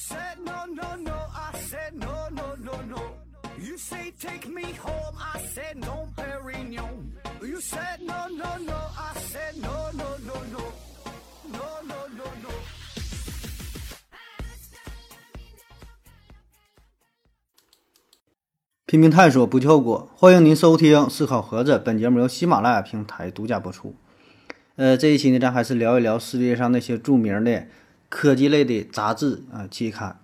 said no, no, no. I said no, no, no, no. You say take me home. I said no, Perignon. You said no, no, no. I said no, no, no, no. No, no, no, no. 拼命探索，不计后果。欢迎您收听《思考盒子》，本节目由喜马拉雅平台独家播出。呃，这一期呢，咱还是聊一聊世界上那些著名的科技类的杂志啊、期刊。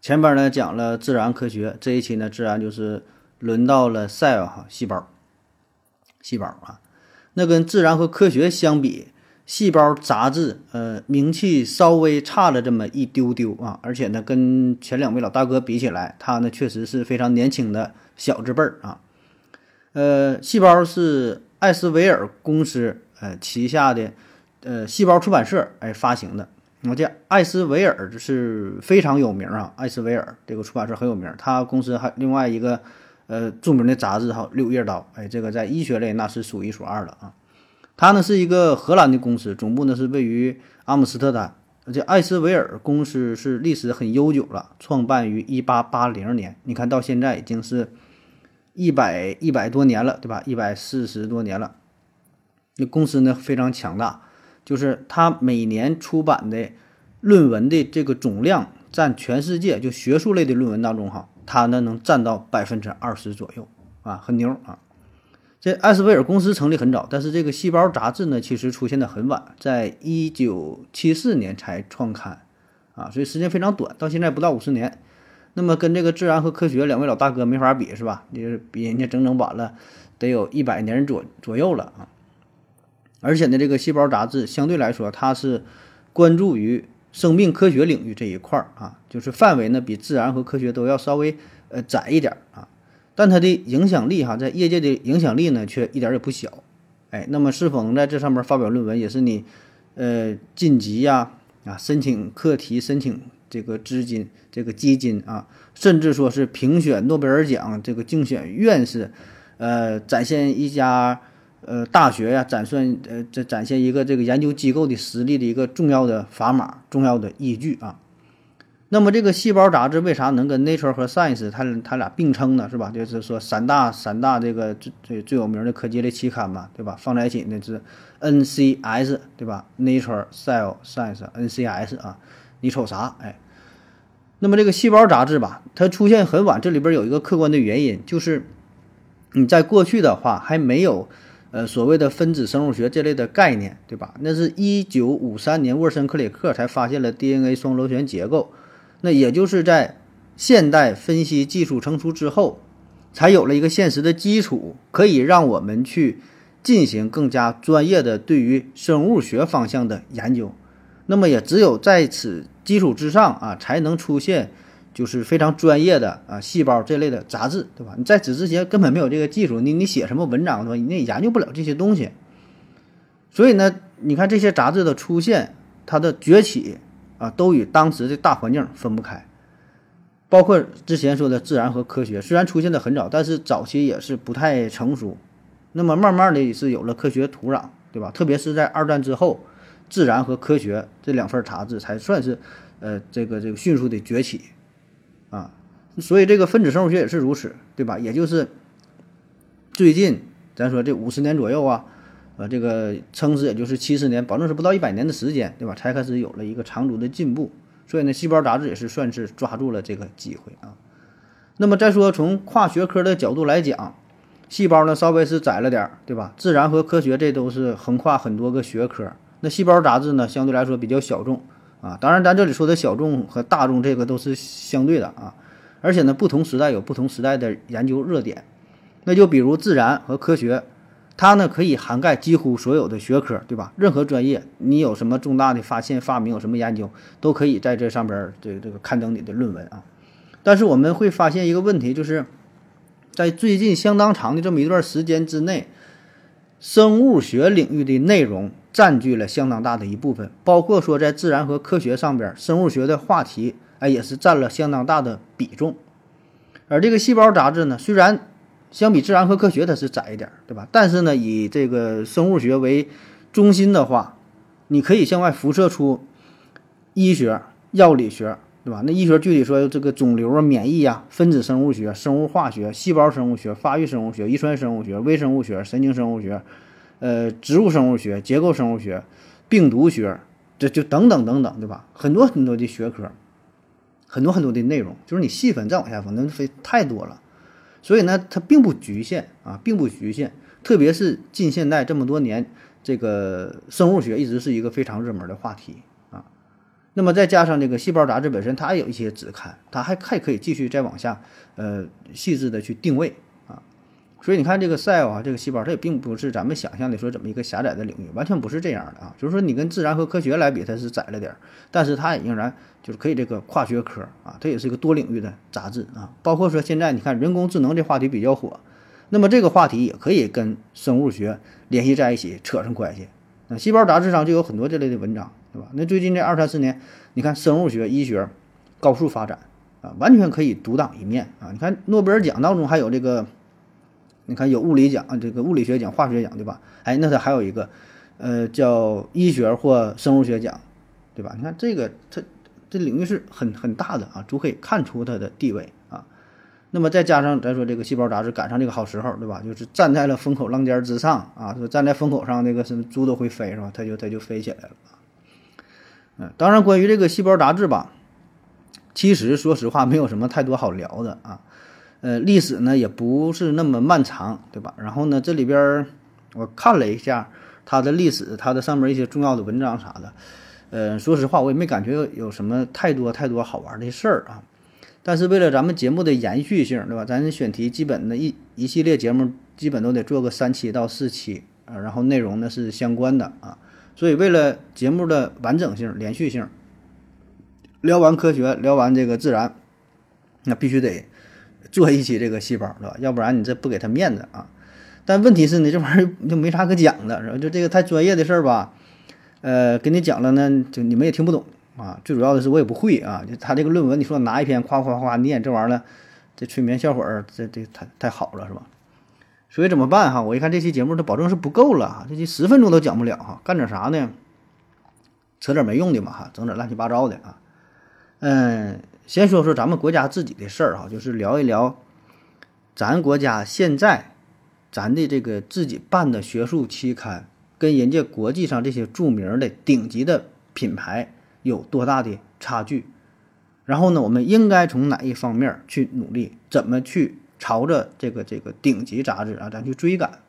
前边呢讲了自然科学，这一期呢自然就是轮到了 Cell 哈细胞，细胞啊。那跟自然和科学相比，细胞杂志呃名气稍微差了这么一丢丢啊，而且呢跟前两位老大哥比起来，它呢确实是非常年轻的小字辈儿啊。呃，细胞是艾斯维尔公司呃旗下的呃细胞出版社哎发行的。那这艾斯维尔就是非常有名啊，艾斯维尔这个出版社很有名，它公司还另外一个呃著名的杂志哈《柳叶刀》，哎，这个在医学类那是数一数二的啊。它呢是一个荷兰的公司，总部呢是位于阿姆斯特丹。而且艾斯维尔公司是历史很悠久了，创办于一八八零年，你看到现在已经是一百一百多年了，对吧？一百四十多年了。那公司呢非常强大，就是它每年出版的论文的这个总量占全世界就学术类的论文当中哈，它呢能占到百分之二十左右啊，很牛啊。这艾斯维尔公司成立很早，但是这个细胞杂志呢，其实出现的很晚，在一九七四年才创刊，啊，所以时间非常短，到现在不到五十年。那么跟这个自然和科学两位老大哥没法比，是吧？也是比人家整整晚了，得有一百年左左右了啊。而且呢，这个细胞杂志相对来说，它是关注于生命科学领域这一块儿啊，就是范围呢比自然和科学都要稍微呃窄一点啊。但它的影响力哈，在业界的影响力呢，却一点也不小。哎，那么是否能在这上面发表论文，也是你呃晋级呀啊，申请课题、申请这个资金、这个基金啊，甚至说是评选诺贝尔奖、这个竞选院士，呃，展现一家呃大学呀，展现呃这展现一个这个研究机构的实力的一个重要的砝码、重要的依据啊。那么这个细胞杂志为啥能跟 Nature 和 Science 它它俩并称呢？是吧？就是说三大三大这个最最最有名的科技类期刊嘛，对吧？放在一起呢是 NCS 对吧？Nature、Cell、Science、NCS 啊，你瞅啥？哎，那么这个细胞杂志吧，它出现很晚，这里边有一个客观的原因，就是你在过去的话还没有呃所谓的分子生物学这类的概念，对吧？那是一九五三年沃森克里克才发现了 DNA 双螺旋结构。那也就是在现代分析技术成熟之后，才有了一个现实的基础，可以让我们去进行更加专业的对于生物学方向的研究。那么也只有在此基础之上啊，才能出现就是非常专业的啊细胞这类的杂志，对吧？你在此之前根本没有这个技术，你你写什么文章对吧？你也研究不了这些东西。所以呢，你看这些杂志的出现，它的崛起。啊，都与当时的大环境分不开，包括之前说的自然和科学，虽然出现的很早，但是早期也是不太成熟。那么慢慢的也是有了科学土壤，对吧？特别是在二战之后，自然和科学这两份杂志才算是，呃，这个这个迅速的崛起，啊，所以这个分子生物学也是如此，对吧？也就是最近咱说这五十年左右啊。呃，这个撑死也就是七十年，保证是不到一百年的时间，对吧？才开始有了一个长足的进步。所以呢，细胞杂志也是算是抓住了这个机会啊。那么再说从跨学科的角度来讲，细胞呢稍微是窄了点儿，对吧？自然和科学这都是横跨很多个学科。那细胞杂志呢相对来说比较小众啊。当然，咱这里说的小众和大众这个都是相对的啊。而且呢，不同时代有不同时代的研究热点。那就比如自然和科学。它呢可以涵盖几乎所有的学科，对吧？任何专业，你有什么重大的发现、发明，有什么研究，都可以在这上边儿这这个刊登你的论文啊。但是我们会发现一个问题，就是在最近相当长的这么一段时间之内，生物学领域的内容占据了相当大的一部分，包括说在自然和科学上边，生物学的话题哎也是占了相当大的比重。而这个细胞杂志呢，虽然相比自然和科学，它是窄一点，对吧？但是呢，以这个生物学为中心的话，你可以向外辐射出医学、药理学、对吧？那医学具体说这个肿瘤啊、免疫啊、分子生物学、生物化学、细胞生物学、发育生物学、遗传生物学、微生物学、神经生物学，呃，植物生物学、结构生物学、病毒学，这就等等等等，对吧？很多很多的学科，很多很多的内容，就是你细分再往下分，那非太多了。所以呢，它并不局限啊，并不局限。特别是近现代这么多年，这个生物学一直是一个非常热门的话题。那么再加上这个细胞杂志本身，它也有一些子刊，它还还可以继续再往下，呃，细致的去定位啊。所以你看这个 cell 啊，这个细胞，它也并不是咱们想象的说怎么一个狭窄的领域，完全不是这样的啊。就是说你跟自然和科学来比，它是窄了点儿，但是它也仍然就是可以这个跨学科啊，它也是一个多领域的杂志啊。包括说现在你看人工智能这话题比较火。那么这个话题也可以跟生物学联系在一起，扯上关系。那细胞杂志上就有很多这类的文章，对吧？那最近这二三十年，你看生物学、医学高速发展啊，完全可以独当一面啊。你看诺贝尔奖当中还有这个，你看有物理奖、这个物理学奖、化学奖，对吧？哎，那它还有一个，呃，叫医学或生物学奖，对吧？你看这个，它这领域是很很大的啊，足可以看出它的地位啊。那么再加上咱说这个细胞杂志赶上这个好时候，对吧？就是站在了风口浪尖之上啊，说站在风口上，那个什么猪都会飞，是吧？它就它就飞起来了嗯，当然，关于这个细胞杂志吧，其实说实话没有什么太多好聊的啊。呃，历史呢也不是那么漫长，对吧？然后呢，这里边我看了一下它的历史，它的上面一些重要的文章啥的，呃，说实话我也没感觉有什么太多太多好玩的事儿啊。但是为了咱们节目的延续性，对吧？咱选题基本的一一系列节目基本都得做个三期到四期啊，然后内容呢是相关的啊，所以为了节目的完整性、连续性，聊完科学，聊完这个自然，那必须得做一期这个细胞，对吧？要不然你这不给他面子啊。但问题是呢，这玩意儿就没啥可讲的，是吧？就这个太专业的事儿吧，呃，给你讲了呢，就你们也听不懂。啊，最主要的是我也不会啊，就他这个论文，你说拿一篇夸夸夸念这玩意儿，这催眠效果，这这太太好了是吧？所以怎么办哈？我一看这期节目，它保证是不够了哈，这期十分钟都讲不了哈，干点啥呢？扯点没用的嘛哈，整点乱七八糟的啊。嗯，先说说咱们国家自己的事儿哈，就是聊一聊咱国家现在咱的这个自己办的学术期刊，跟人家国际上这些著名的顶级的品牌。有多大的差距？然后呢，我们应该从哪一方面去努力？怎么去朝着这个这个顶级杂志啊，咱去追赶？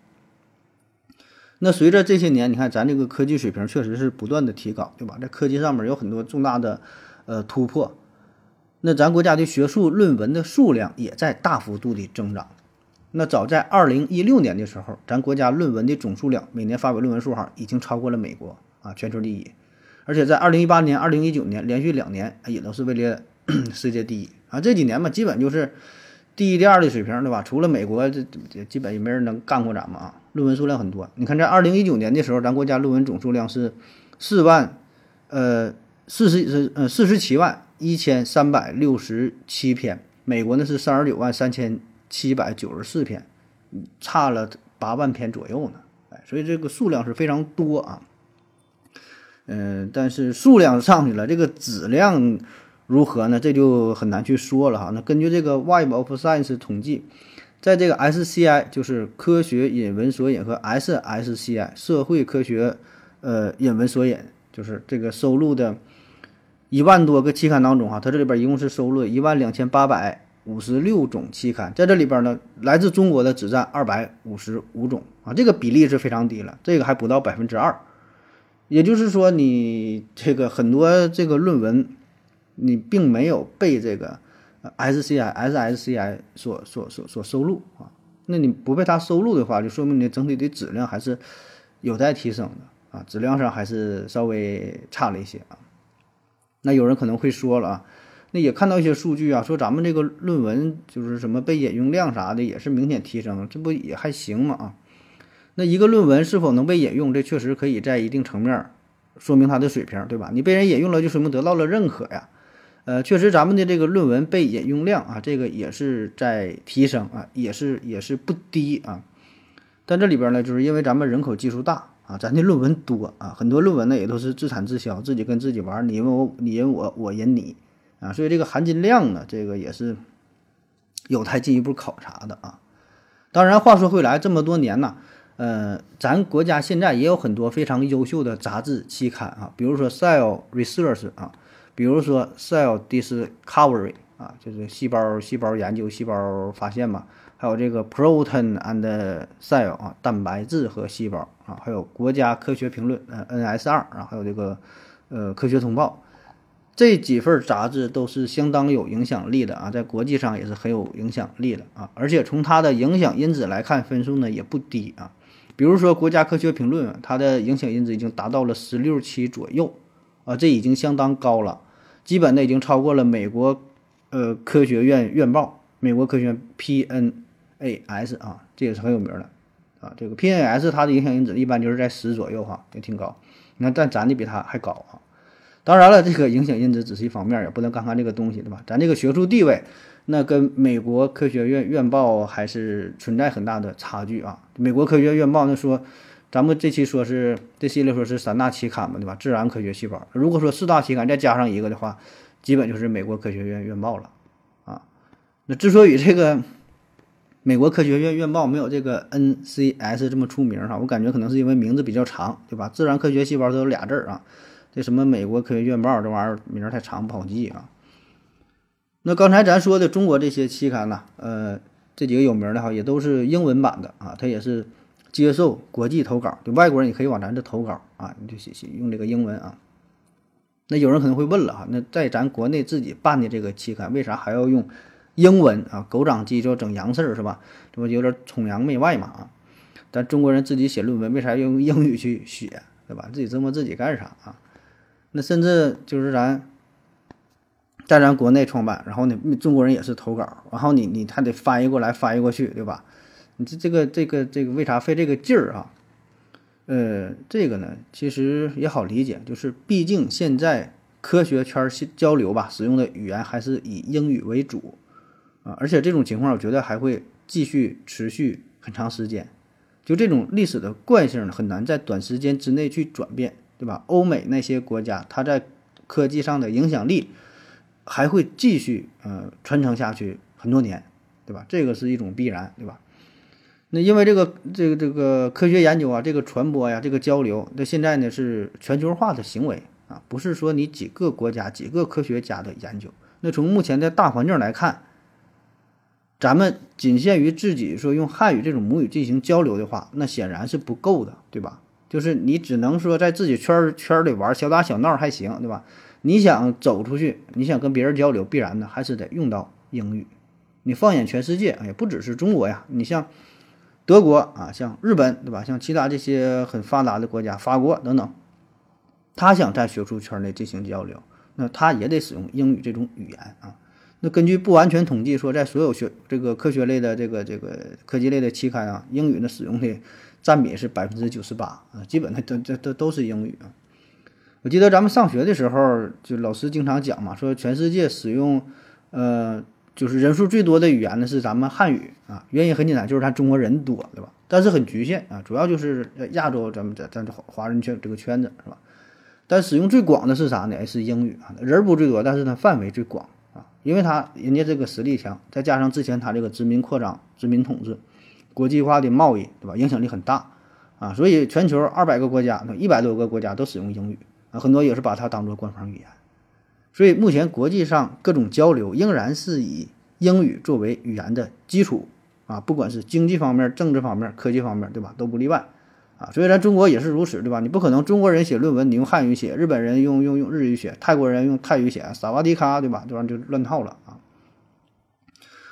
那随着这些年，你看咱这个科技水平确实是不断的提高，对吧？在科技上面有很多重大的呃突破。那咱国家的学术论文的数量也在大幅度的增长。那早在二零一六年的时候，咱国家论文的总数量，每年发表论文数哈，已经超过了美国啊，全球第一。而且在二零一八年、二零一九年连续两年也都是位列 世界第一啊！这几年嘛，基本就是第一、第二的水平，对吧？除了美国，这这基本也没人能干过咱们啊！论文数量很多，你看在二零一九年的时候，咱国家论文总数量是四万，呃，四十呃四十七万一千三百六十七篇，美国呢是三十九万三千七百九十四篇，差了八万篇左右呢，哎，所以这个数量是非常多啊。嗯，但是数量上去了，这个质量如何呢？这就很难去说了哈。那根据这个 Web of Science 统计，在这个 SCI 就是科学引文索引和 SSCI 社会科学呃引文索引，就是这个收录的一万多个期刊当中哈，它这里边一共是收录一万两千八百五十六种期刊，在这里边呢，来自中国的只占二百五十五种啊，这个比例是非常低了，这个还不到百分之二。也就是说，你这个很多这个论文，你并没有被这个 SCI、SSCI 所所所所收录啊。那你不被它收录的话，就说明你整体的质量还是有待提升的啊，质量上还是稍微差了一些啊。那有人可能会说了啊，那也看到一些数据啊，说咱们这个论文就是什么被引用量啥的也是明显提升，这不也还行吗？啊？那一个论文是否能被引用，这确实可以在一定层面说明它的水平，对吧？你被人引用了，就说明得到了认可呀。呃，确实咱们的这个论文被引用量啊，这个也是在提升啊，也是也是不低啊。但这里边呢，就是因为咱们人口基数大啊，咱的论文多啊，很多论文呢也都是自产自销，自己跟自己玩，你问我，你引我，我引你啊，所以这个含金量呢，这个也是有待进一步考察的啊。当然，话说回来，这么多年呢，呃，咱国家现在也有很多非常优秀的杂志期刊啊，比如说《Cell Research》啊，比如说《Cell Discovery》啊，就是细胞细胞研究、细胞发现嘛，还有这个《Protein and Cell》啊，蛋白质和细胞啊，还有《国家科学评论》呃 NS 二啊，还有这个呃《科学通报》。这几份杂志都是相当有影响力的啊，在国际上也是很有影响力的啊，而且从它的影响因子来看，分数呢也不低啊。比如说《国家科学评论》，它的影响因子已经达到了十六期左右啊，这已经相当高了，基本的已经超过了美国呃科学院院报，美国科学院 PNAS 啊，这也是很有名的啊。这个 PNAS 它的影响因子一般就是在十左右哈，也挺高。你看，但咱的比它还高啊。当然了，这个影响因子只是一方面，也不能看看这个东西，对吧？咱这个学术地位，那跟美国科学院院报还是存在很大的差距啊。美国科学院院报那说，咱们这期说是这系列说是三大期刊嘛，对吧？自然科学细胞，如果说四大期刊再加上一个的话，基本就是美国科学院院报了啊。那之所以这个美国科学院院报没有这个 NCS 这么出名哈，我感觉可能是因为名字比较长，对吧？自然科学细胞都有俩字儿啊。这什么美国科学院报这玩意儿名儿太长不好记啊。那刚才咱说的中国这些期刊呢，呃，这几个有名的哈，也都是英文版的啊，它也是接受国际投稿，就外国人也可以往咱这投稿啊，你就写写用这个英文啊。那有人可能会问了哈，那在咱国内自己办的这个期刊，为啥还要用英文啊？狗长鸡就整洋事儿是吧？这不有点崇洋媚外嘛啊？咱中国人自己写论文，为啥要用英语去写，对吧？自己折磨自己干啥啊？那甚至就是咱在咱国内创办，然后呢，中国人也是投稿，然后你你还得翻译过来翻译过去，对吧？你这这个这个这个为啥费这个劲儿啊？呃，这个呢其实也好理解，就是毕竟现在科学圈交流吧，使用的语言还是以英语为主啊，而且这种情况我觉得还会继续持续很长时间，就这种历史的惯性很难在短时间之内去转变。对吧？欧美那些国家，它在科技上的影响力还会继续呃传承下去很多年，对吧？这个是一种必然，对吧？那因为这个这个这个科学研究啊，这个传播呀，这个交流，那现在呢是全球化的行为啊，不是说你几个国家几个科学家的研究。那从目前的大环境来看，咱们仅限于自己说用汉语这种母语进行交流的话，那显然是不够的，对吧？就是你只能说在自己圈圈里玩小打小闹还行，对吧？你想走出去，你想跟别人交流，必然的还是得用到英语。你放眼全世界，也不只是中国呀。你像德国啊，像日本，对吧？像其他这些很发达的国家，法国等等，他想在学术圈内进行交流，那他也得使用英语这种语言啊。那根据不完全统计说，在所有学这个科学类的这个这个科技类的期刊啊，英语的使用的。占比是百分之九十八啊，基本的都这都都是英语啊。我记得咱们上学的时候，就老师经常讲嘛，说全世界使用呃就是人数最多的语言呢是咱们汉语啊。原因很简单，就是咱中国人多，对吧？但是很局限啊，主要就是亚洲咱们咱咱华人圈这个圈子是吧？但使用最广的是啥呢？是英语啊，人不最多，但是它范围最广啊，因为它人家这个实力强，再加上之前它这个殖民扩张、殖民统治。国际化的贸易，对吧？影响力很大啊，所以全球二百个国家，那一百多个国家都使用英语啊，很多也是把它当做官方语言。所以目前国际上各种交流仍然是以英语作为语言的基础啊，不管是经济方面、政治方面、科技方面，对吧？都不例外啊。所以咱中国也是如此，对吧？你不可能中国人写论文你用汉语写，日本人用用用日语写，泰国人用泰语写，萨瓦迪卡，对吧？这玩意就乱套了啊。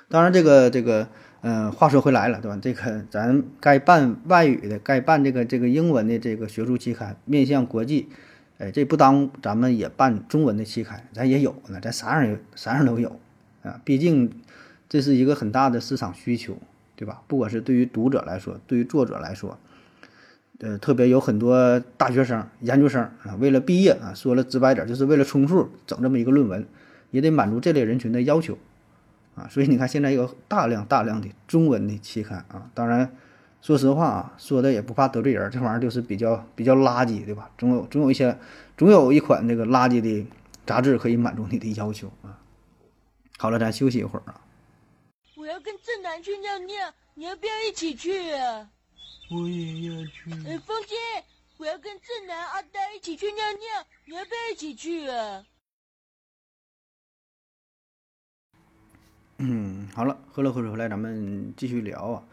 当然，这个这个。嗯，话说回来了，对吧？这个咱该办外语的，该办这个这个英文的这个学术期刊，面向国际，哎，这不当咱们也办中文的期刊，咱也有呢，咱啥样也啥样都有啊。毕竟这是一个很大的市场需求，对吧？不管是对于读者来说，对于作者来说，呃，特别有很多大学生、研究生啊，为了毕业啊，说了直白点，就是为了充数，整这么一个论文，也得满足这类人群的要求。啊，所以你看，现在有大量大量的中文的期刊啊。当然，说实话啊，说的也不怕得罪人，这玩意儿就是比较比较垃圾，对吧？总有总有一些，总有一款这个垃圾的杂志可以满足你的要求啊。好了，咱休息一会儿啊。我要跟正南去尿尿，你要不要一起去啊？我也要去。哎，风姐，我要跟正南、阿呆一起去尿尿，你要不要一起去啊？嗯，好了，喝了口水回来，咱们继续聊啊。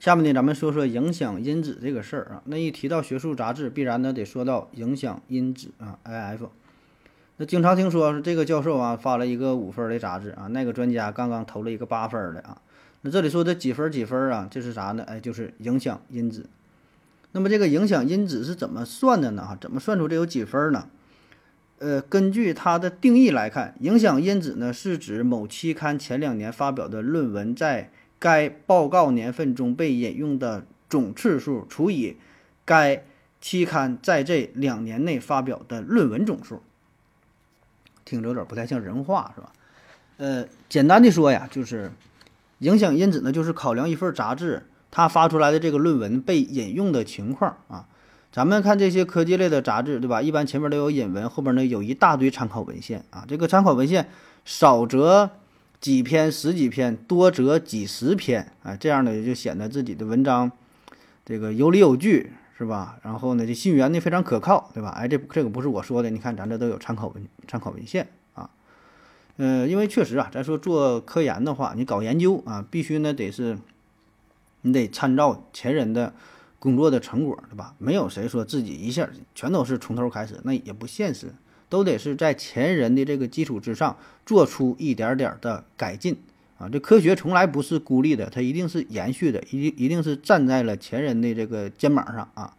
下面呢，咱们说说影响因子这个事儿啊。那一提到学术杂志，必然呢得说到影响因子啊，IF。那经常听说这个教授啊发了一个五分的杂志啊，那个专家刚刚投了一个八分的啊。那这里说的几分几分啊，这是啥呢？哎，就是影响因子。那么这个影响因子是怎么算的呢？哈，怎么算出这有几分呢？呃，根据它的定义来看，影响因子呢是指某期刊前两年发表的论文在该报告年份中被引用的总次数除以该期刊在这两年内发表的论文总数。听着有点不太像人话，是吧？呃，简单的说呀，就是影响因子呢，就是考量一份杂志它发出来的这个论文被引用的情况啊。咱们看这些科技类的杂志，对吧？一般前面都有引文，后边呢有一大堆参考文献啊。这个参考文献少则几篇、十几篇，多则几十篇，啊，这样呢也就显得自己的文章这个有理有据，是吧？然后呢，这信源呢非常可靠，对吧？哎，这这个不是我说的，你看咱这都有参考文参考文献啊。呃，因为确实啊，咱说做科研的话，你搞研究啊，必须呢得是，你得参照前人的。工作的成果，对吧？没有谁说自己一下全都是从头开始，那也不现实，都得是在前人的这个基础之上做出一点点的改进啊。这科学从来不是孤立的，它一定是延续的，一一定是站在了前人的这个肩膀上啊。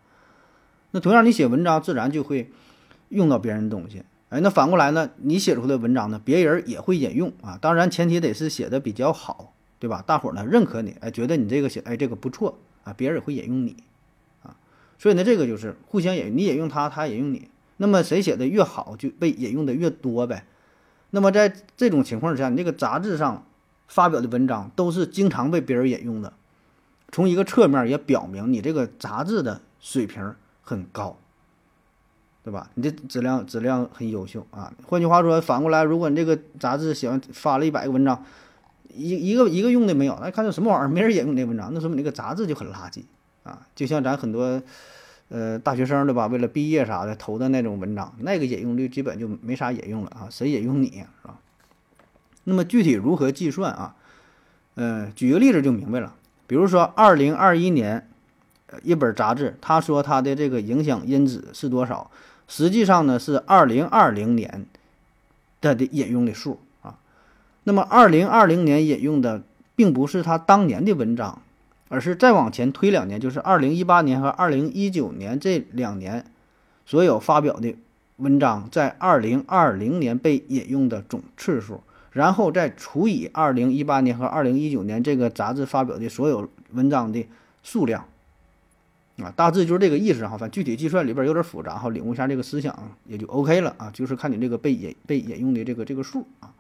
那同样，你写文章自然就会用到别人的东西，哎，那反过来呢，你写出的文章呢，别人也会引用啊。当然，前提得是写的比较好，对吧？大伙儿呢认可你，哎，觉得你这个写，哎，这个不错啊，别人也会引用你啊。所以呢，这个就是互相引，你引用他，他引用你。那么谁写的越好，就被引用的越多呗。那么在这种情况下，你这个杂志上发表的文章都是经常被别人引用的，从一个侧面也表明你这个杂志的水平很高，对吧？你这质量质量很优秀啊。换句话说，反过来，如果你这个杂志写完发了一百个文章，一一个一个用的没有，那看这什么玩意儿，没人引用这文章，那说明你这个杂志就很垃圾。啊，就像咱很多，呃，大学生对吧？为了毕业啥的投的那种文章，那个引用率基本就没啥引用了啊，谁引用你是吧？那么具体如何计算啊？嗯，举个例子就明白了。比如说，二零二一年，一本杂志，他说他的这个影响因子是多少？实际上呢是二零二零年的的引用的数啊。那么二零二零年引用的并不是他当年的文章。而是再往前推两年，就是二零一八年和二零一九年这两年，所有发表的文章在二零二零年被引用的总次数，然后再除以二零一八年和二零一九年这个杂志发表的所有文章的数量，啊，大致就是这个意思哈。反正具体计算里边有点复杂哈，领悟一下这个思想也就 OK 了啊。就是看你这个被引被引用的这个这个数啊。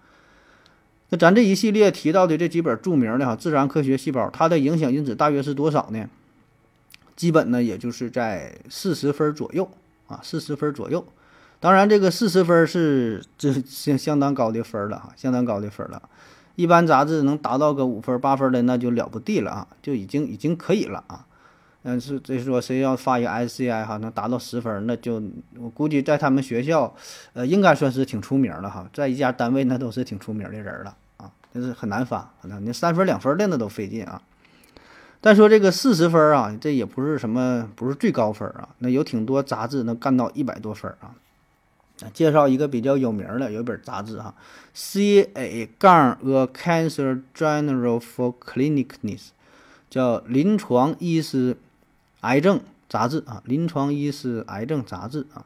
那咱这一系列提到的这几本著名的哈自然科学细胞，它的影响因子大约是多少呢？基本呢，也就是在四十分左右啊，四十分左右。当然，这个四十分是这相相当高的分了哈，相当高的分了。一般杂志能达到个五分八分的，那就了不地了啊，就已经已经可以了啊。嗯，是这说谁要发一个 SCI 哈，能达到十分，那就我估计在他们学校，呃，应该算是挺出名了哈，在一家单位那都是挺出名的人了。那是很难发，那三分两分练的都费劲啊。但说这个四十分啊，这也不是什么，不是最高分啊。那有挺多杂志能干到一百多分啊。介绍一个比较有名的，有一本杂志哈，C A 杠 A Cancer Journal for Clinicness，叫临床医师癌症杂志啊，临床医师癌症杂志啊。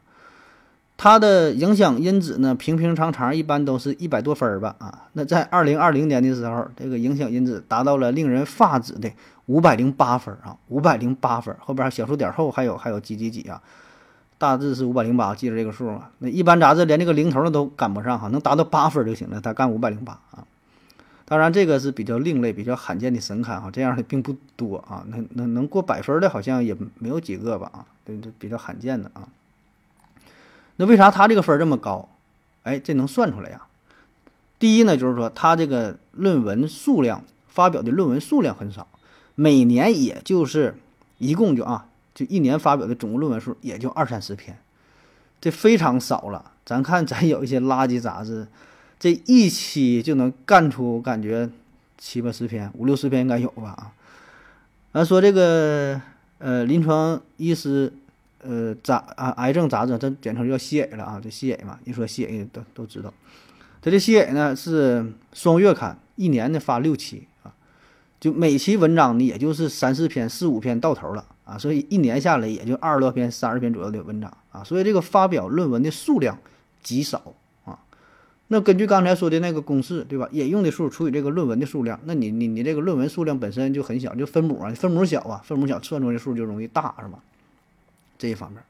它的影响因子呢，平平常常，一般都是一百多分儿吧，啊，那在二零二零年的时候，这个影响因子达到了令人发指的五百零八分啊，五百零八分，后边小数点后还有还有几几几啊，大致是五百零八，记着这个数啊。那一般杂志连这个零头呢都赶不上哈，能达到八分就行了，它干五百零八啊。当然这个是比较另类、比较罕见的神刊哈，这样的并不多啊，能能能过百分的好像也没有几个吧啊，对，这比较罕见的啊。那为啥他这个分这么高？哎，这能算出来呀。第一呢，就是说他这个论文数量发表的论文数量很少，每年也就是一共就啊，就一年发表的总论文数也就二三十篇，这非常少了。咱看咱有一些垃圾杂志，这一期就能干出感觉七八十篇、五六十篇应该有吧啊。咱说这个呃临床医师呃杂啊癌症杂志，这简称叫 CA 了啊，这 CA 嘛，一说 CA 都都知道。它这 CA 呢是双月刊，一年呢发六期啊，就每期文章呢也就是三四篇、四五篇到头了啊，所以一年下来也就二十多篇、三十篇左右的文章啊，所以这个发表论文的数量。极少啊，那根据刚才说的那个公式，对吧？引用的数除以这个论文的数量，那你你你这个论文数量本身就很小，就分母啊，分母小啊，分母小，算出来的数就容易大，是吧？这一方面，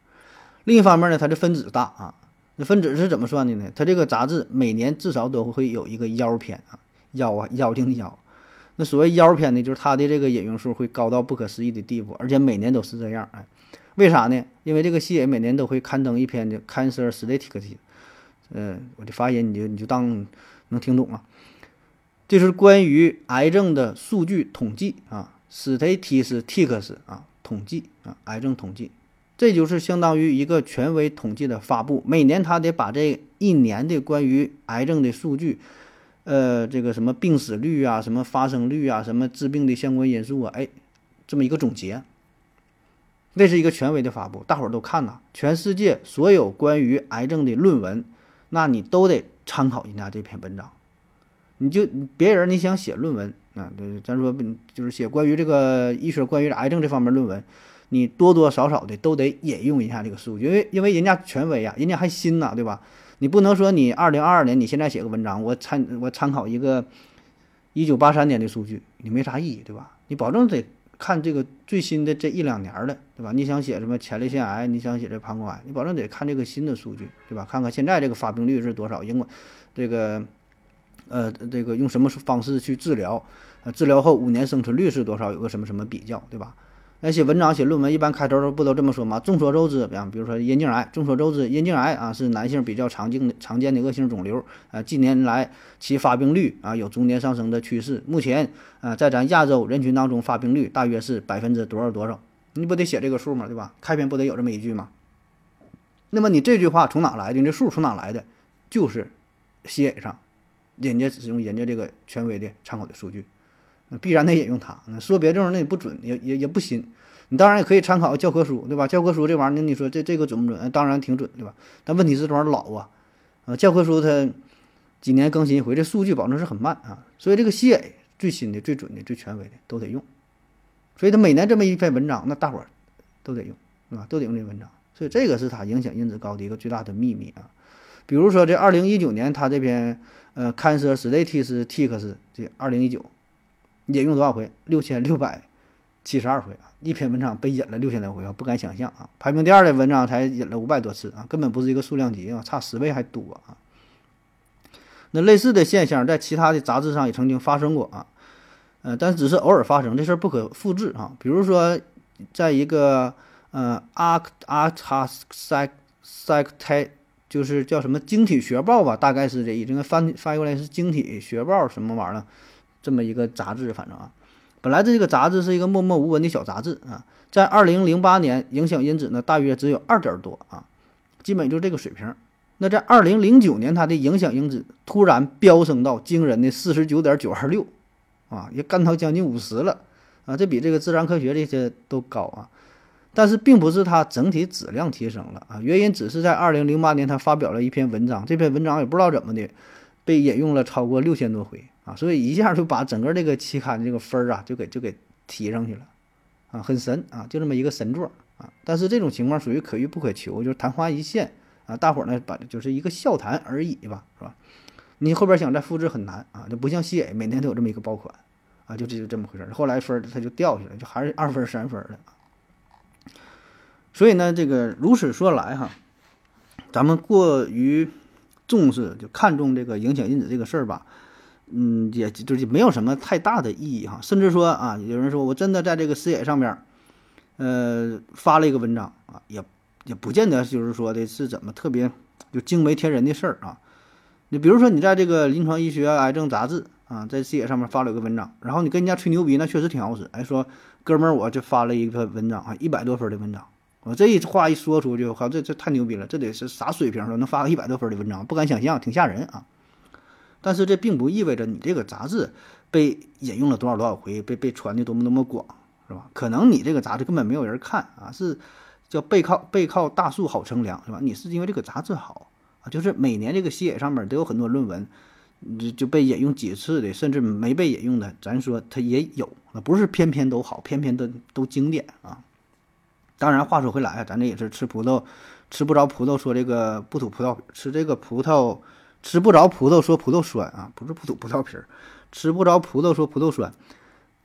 另一方面呢，它的分子大啊。那分子是怎么算的呢？它这个杂志每年至少都会有一个腰篇啊，腰啊，腰定的腰。那所谓腰篇呢，就是它的这个引用数会高到不可思议的地步，而且每年都是这样。哎，为啥呢？因为这个系每年都会刊登一篇的《Cancer Statistics》。嗯，我的发音你就你就当能听懂啊。这是关于癌症的数据统计啊，statistics 啊，统计啊，癌症统计，这就是相当于一个权威统计的发布。每年他得把这一年的关于癌症的数据，呃，这个什么病死率啊，什么发生率啊，什么致病的相关因素啊，哎，这么一个总结。那是一个权威的发布，大伙儿都看呐，全世界所有关于癌症的论文。那你都得参考人家这篇文章，你就别人你想写论文啊，咱说就是写关于这个医学、关于癌症这方面论文，你多多少少的都得引用一下这个数据，因为因为人家权威啊，人家还新呢，对吧？你不能说你二零二二年你现在写个文章，我参我参考一个一九八三年的数据，你没啥意义，对吧？你保证得。看这个最新的这一两年的，对吧？你想写什么前列腺癌，你想写这膀胱癌，你保证得看这个新的数据，对吧？看看现在这个发病率是多少，因为这个，呃，这个用什么方式去治疗，呃，治疗后五年生存率是多少，有个什么什么比较，对吧？那些文章、写论文，一般开头都不都这么说吗？众所周知，比方比如说阴茎癌，众所周知，阴茎癌啊是男性比较常见的常见的恶性肿瘤，啊，近年来其发病率啊有逐年上升的趋势。目前啊，在咱亚洲人群当中，发病率大约是百分之多少多少？你不得写这个数吗？对吧？开篇不得有这么一句吗？那么你这句话从哪来的？你这数从哪来的？就是 C 上，人家使用人家这个权威的参考的数据。那必然得引用它。那说别的那也不准，也也也不新。你当然也可以参考教科书，对吧？教科书这玩意儿，那你说这这个准不准？当然挺准，对吧？但问题是这玩意儿老啊，啊，教科书它几年更新一回，这数据保证是很慢啊。所以这个 CA 最新的、最准的、最权威的都得用。所以他每年这么一篇文章，那大伙儿都得用，啊？都得用这文章。所以这个是它影响因子高的一个最大的秘密啊。比如说这二零一九年它这篇呃 Cancer Statistics 这二零一九。引用多少回？六千六百七十二回啊！一篇文章被引了六千来回啊，不敢想象啊！排名第二的文章才引了五百多次啊，根本不是一个数量级啊，差十倍还多啊！那类似的现象在其他的杂志上也曾经发生过啊，呃，但只是偶尔发生，这事儿不可复制啊。比如说，在一个呃阿阿查塞塞泰，就是叫什么晶体学报吧，大概是这意思，翻翻译过来是晶体学报什么玩意儿。这么一个杂志，反正啊，本来这个杂志是一个默默无闻的小杂志啊，在二零零八年影响因子呢大约只有二点多啊，基本就这个水平。那在二零零九年，它的影响因子突然飙升到惊人的四十九点九二六啊，也干到将近五十了啊，这比这个自然科学这些都高啊。但是并不是它整体质量提升了啊，原因只是在二零零八年它发表了一篇文章，这篇文章也不知道怎么的被引用了超过六千多回。啊，所以一下就把整个这个期刊这个分儿啊，就给就给提上去了，啊，很神啊，就这么一个神作啊。但是这种情况属于可遇不可求，就是昙花一现啊。大伙儿呢把就是一个笑谈而已吧，是吧？你后边想再复制很难啊，就不像西 A 每年都有这么一个爆款啊，就这就这么回事儿。后来分儿它就掉下来，就还是二分三分的。所以呢，这个如此说来哈，咱们过于重视就看重这个影响因子这个事儿吧。嗯，也就是没有什么太大的意义哈，甚至说啊，有人说我真的在这个视野上面，呃，发了一个文章啊，也也不见得就是说的是怎么特别就惊为天人的事儿啊。你比如说你在这个临床医学癌症杂志啊，在视野上面发了一个文章，然后你跟人家吹牛逼，那确实挺好使。哎，说哥们儿，我就发了一个文章啊，一百多分的文章。我这一话一说出去，我靠，这这太牛逼了，这得是啥水平？说能发个一百多分的文章，不敢想象，挺吓人啊。但是这并不意味着你这个杂志被引用了多少多少回，被被传的多么多么广，是吧？可能你这个杂志根本没有人看啊，是叫背靠背靠大树好乘凉，是吧？你是因为这个杂志好啊，就是每年这个西野上面都有很多论文，就就被引用几次的，甚至没被引用的，咱说它也有，那不是篇篇都好，篇篇都都经典啊。当然，话说回来啊，咱这也是吃葡萄，吃不着葡萄说这个不吐葡萄，吃这个葡萄吃不着葡萄说葡萄酸啊，不是不吐葡萄皮儿，吃不着葡萄说葡萄酸，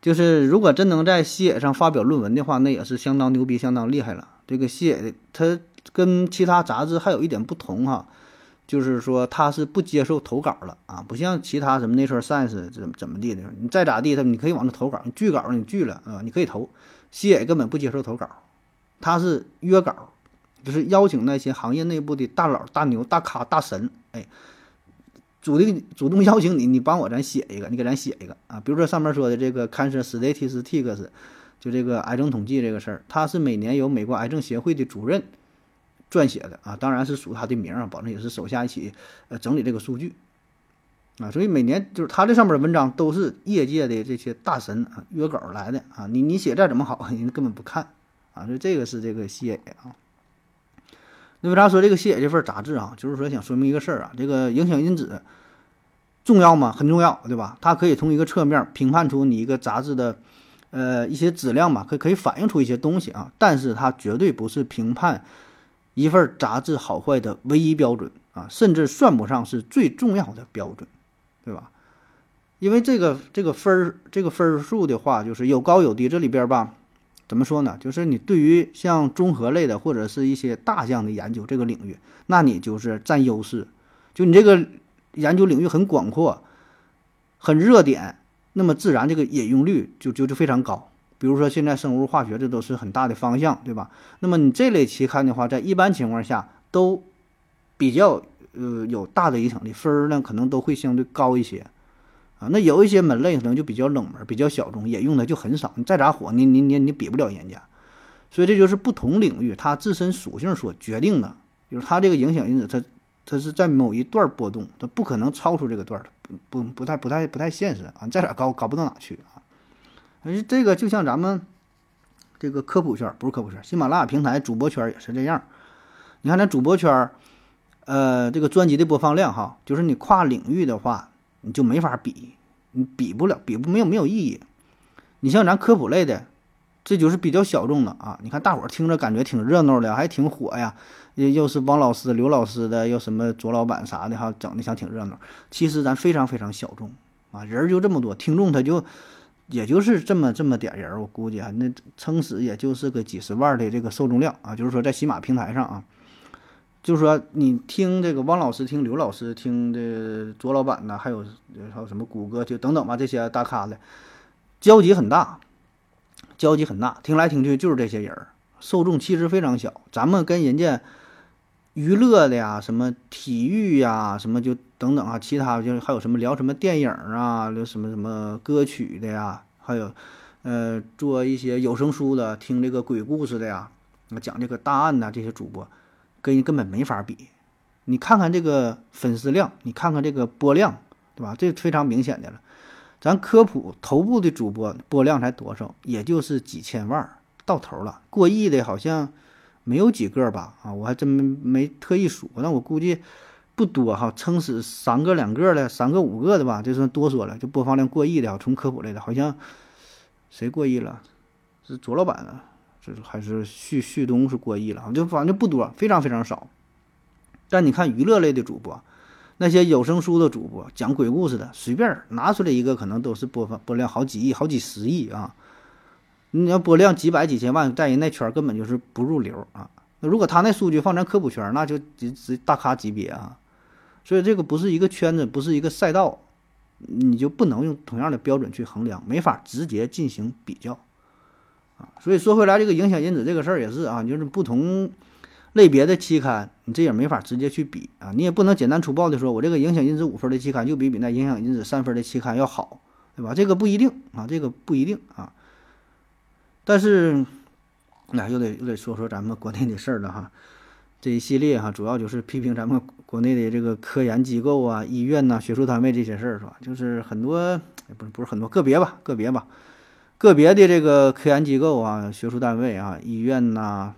就是如果真能在西野上发表论文的话，那也是相当牛逼、相当厉害了。这个西野的它跟其他杂志还有一点不同哈，就是说它是不接受投稿了啊，不像其他什么 Nature Science 怎么怎么地的，你再咋地，他你可以往那投稿，你拒稿你拒了啊，你可以投，西野根本不接受投稿。他是约稿，就是邀请那些行业内部的大佬、大牛、大咖、大神，哎，主动主动邀请你，你帮我咱写一个，你给咱写一个啊。比如说上面说的这个 Cancer Statistics，就这个癌症统计这个事儿，他是每年由美国癌症协会的主任撰写的啊，当然是署他的名啊，保证也是手下一起呃整理这个数据啊。所以每年就是他这上面的文章都是业界的这些大神啊约稿来的啊，你你写再怎么好，人家根本不看。啊，所以这个是这个 CA 啊。那为啥说这个写这份杂志啊？就是说想说明一个事儿啊，这个影响因子重要吗？很重要，对吧？它可以从一个侧面评判出你一个杂志的呃一些质量吧，可可以反映出一些东西啊。但是它绝对不是评判一份杂志好坏的唯一标准啊，甚至算不上是最重要的标准，对吧？因为这个这个分儿这个分数的话，就是有高有低，这里边吧。怎么说呢？就是你对于像综合类的或者是一些大项的研究这个领域，那你就是占优势。就你这个研究领域很广阔，很热点，那么自然这个引用率就就就非常高。比如说现在生物化学这都是很大的方向，对吧？那么你这类期刊的话，在一般情况下都比较呃有大的影响力，分儿呢可能都会相对高一些。啊，那有一些门类可能就比较冷门、比较小众，也用的就很少。你再咋火，你你你你比不了人家。所以这就是不同领域它自身属性所决定的，就是它这个影响因子，它它是在某一段波动，它不可能超出这个段儿，不不不太不太不太现实啊。再咋高高不到哪去啊？而且这个就像咱们这个科普圈，不是科普圈，喜马拉雅平台主播圈也是这样。你看咱主播圈，呃，这个专辑的播放量哈，就是你跨领域的话。你就没法比，你比不了，比不没有没有意义。你像咱科普类的，这就是比较小众的啊。你看大伙儿听着感觉挺热闹的，还挺火呀。又又是王老师、刘老师的，又什么卓老板啥的哈，整的像挺热闹。其实咱非常非常小众啊，人就这么多，听众他就也就是这么这么点人，我估计啊，那撑死也就是个几十万的这个受众量啊。就是说在喜马平台上啊。就是说，你听这个汪老师，听刘老师，听这卓老板呐，还有还有什么谷歌就等等吧，这些大咖的，交集很大，交集很大，听来听去就是这些人儿，受众其实非常小。咱们跟人家娱乐的呀，什么体育呀，什么就等等啊，其他就还有什么聊什么电影啊，聊什么什么歌曲的呀，还有呃做一些有声书的，听这个鬼故事的呀，讲这个大案呐，这些主播。跟人根本没法比，你看看这个粉丝量，你看看这个播量，对吧？这非常明显的了。咱科普头部的主播播量才多少？也就是几千万到头了，过亿的好像没有几个吧？啊，我还真没没特意数，那我估计不多哈，撑死三个两个的，三个五个的吧，这算多说了。就播放量过亿的，从科普类的，好像谁过亿了？是卓老板啊。这还是旭旭东是过亿了，就反正不多，非常非常少。但你看娱乐类的主播，那些有声书的主播讲鬼故事的，随便拿出来一个，可能都是播放播量好几亿、好几十亿啊。你要播量几百几千万，在人那圈根本就是不入流啊。那如果他那数据放咱科普圈，那就直直大咖级别啊。所以这个不是一个圈子，不是一个赛道，你就不能用同样的标准去衡量，没法直接进行比较。所以说回来，这个影响因子这个事儿也是啊，就是不同类别的期刊，你这也没法直接去比啊，你也不能简单粗暴的说，我这个影响因子五分的期刊就比比那影响因子三分的期刊要好，对吧？这个不一定啊，这个不一定啊。但是，那又得又得说说咱们国内的事儿了哈。这一系列哈，主要就是批评咱们国内的这个科研机构啊、医院呐、学术单位这些事儿，是吧？就是很多，不是不是很多，个别吧，个别吧，个别的这个科研机构啊、学术单位啊、医院呐，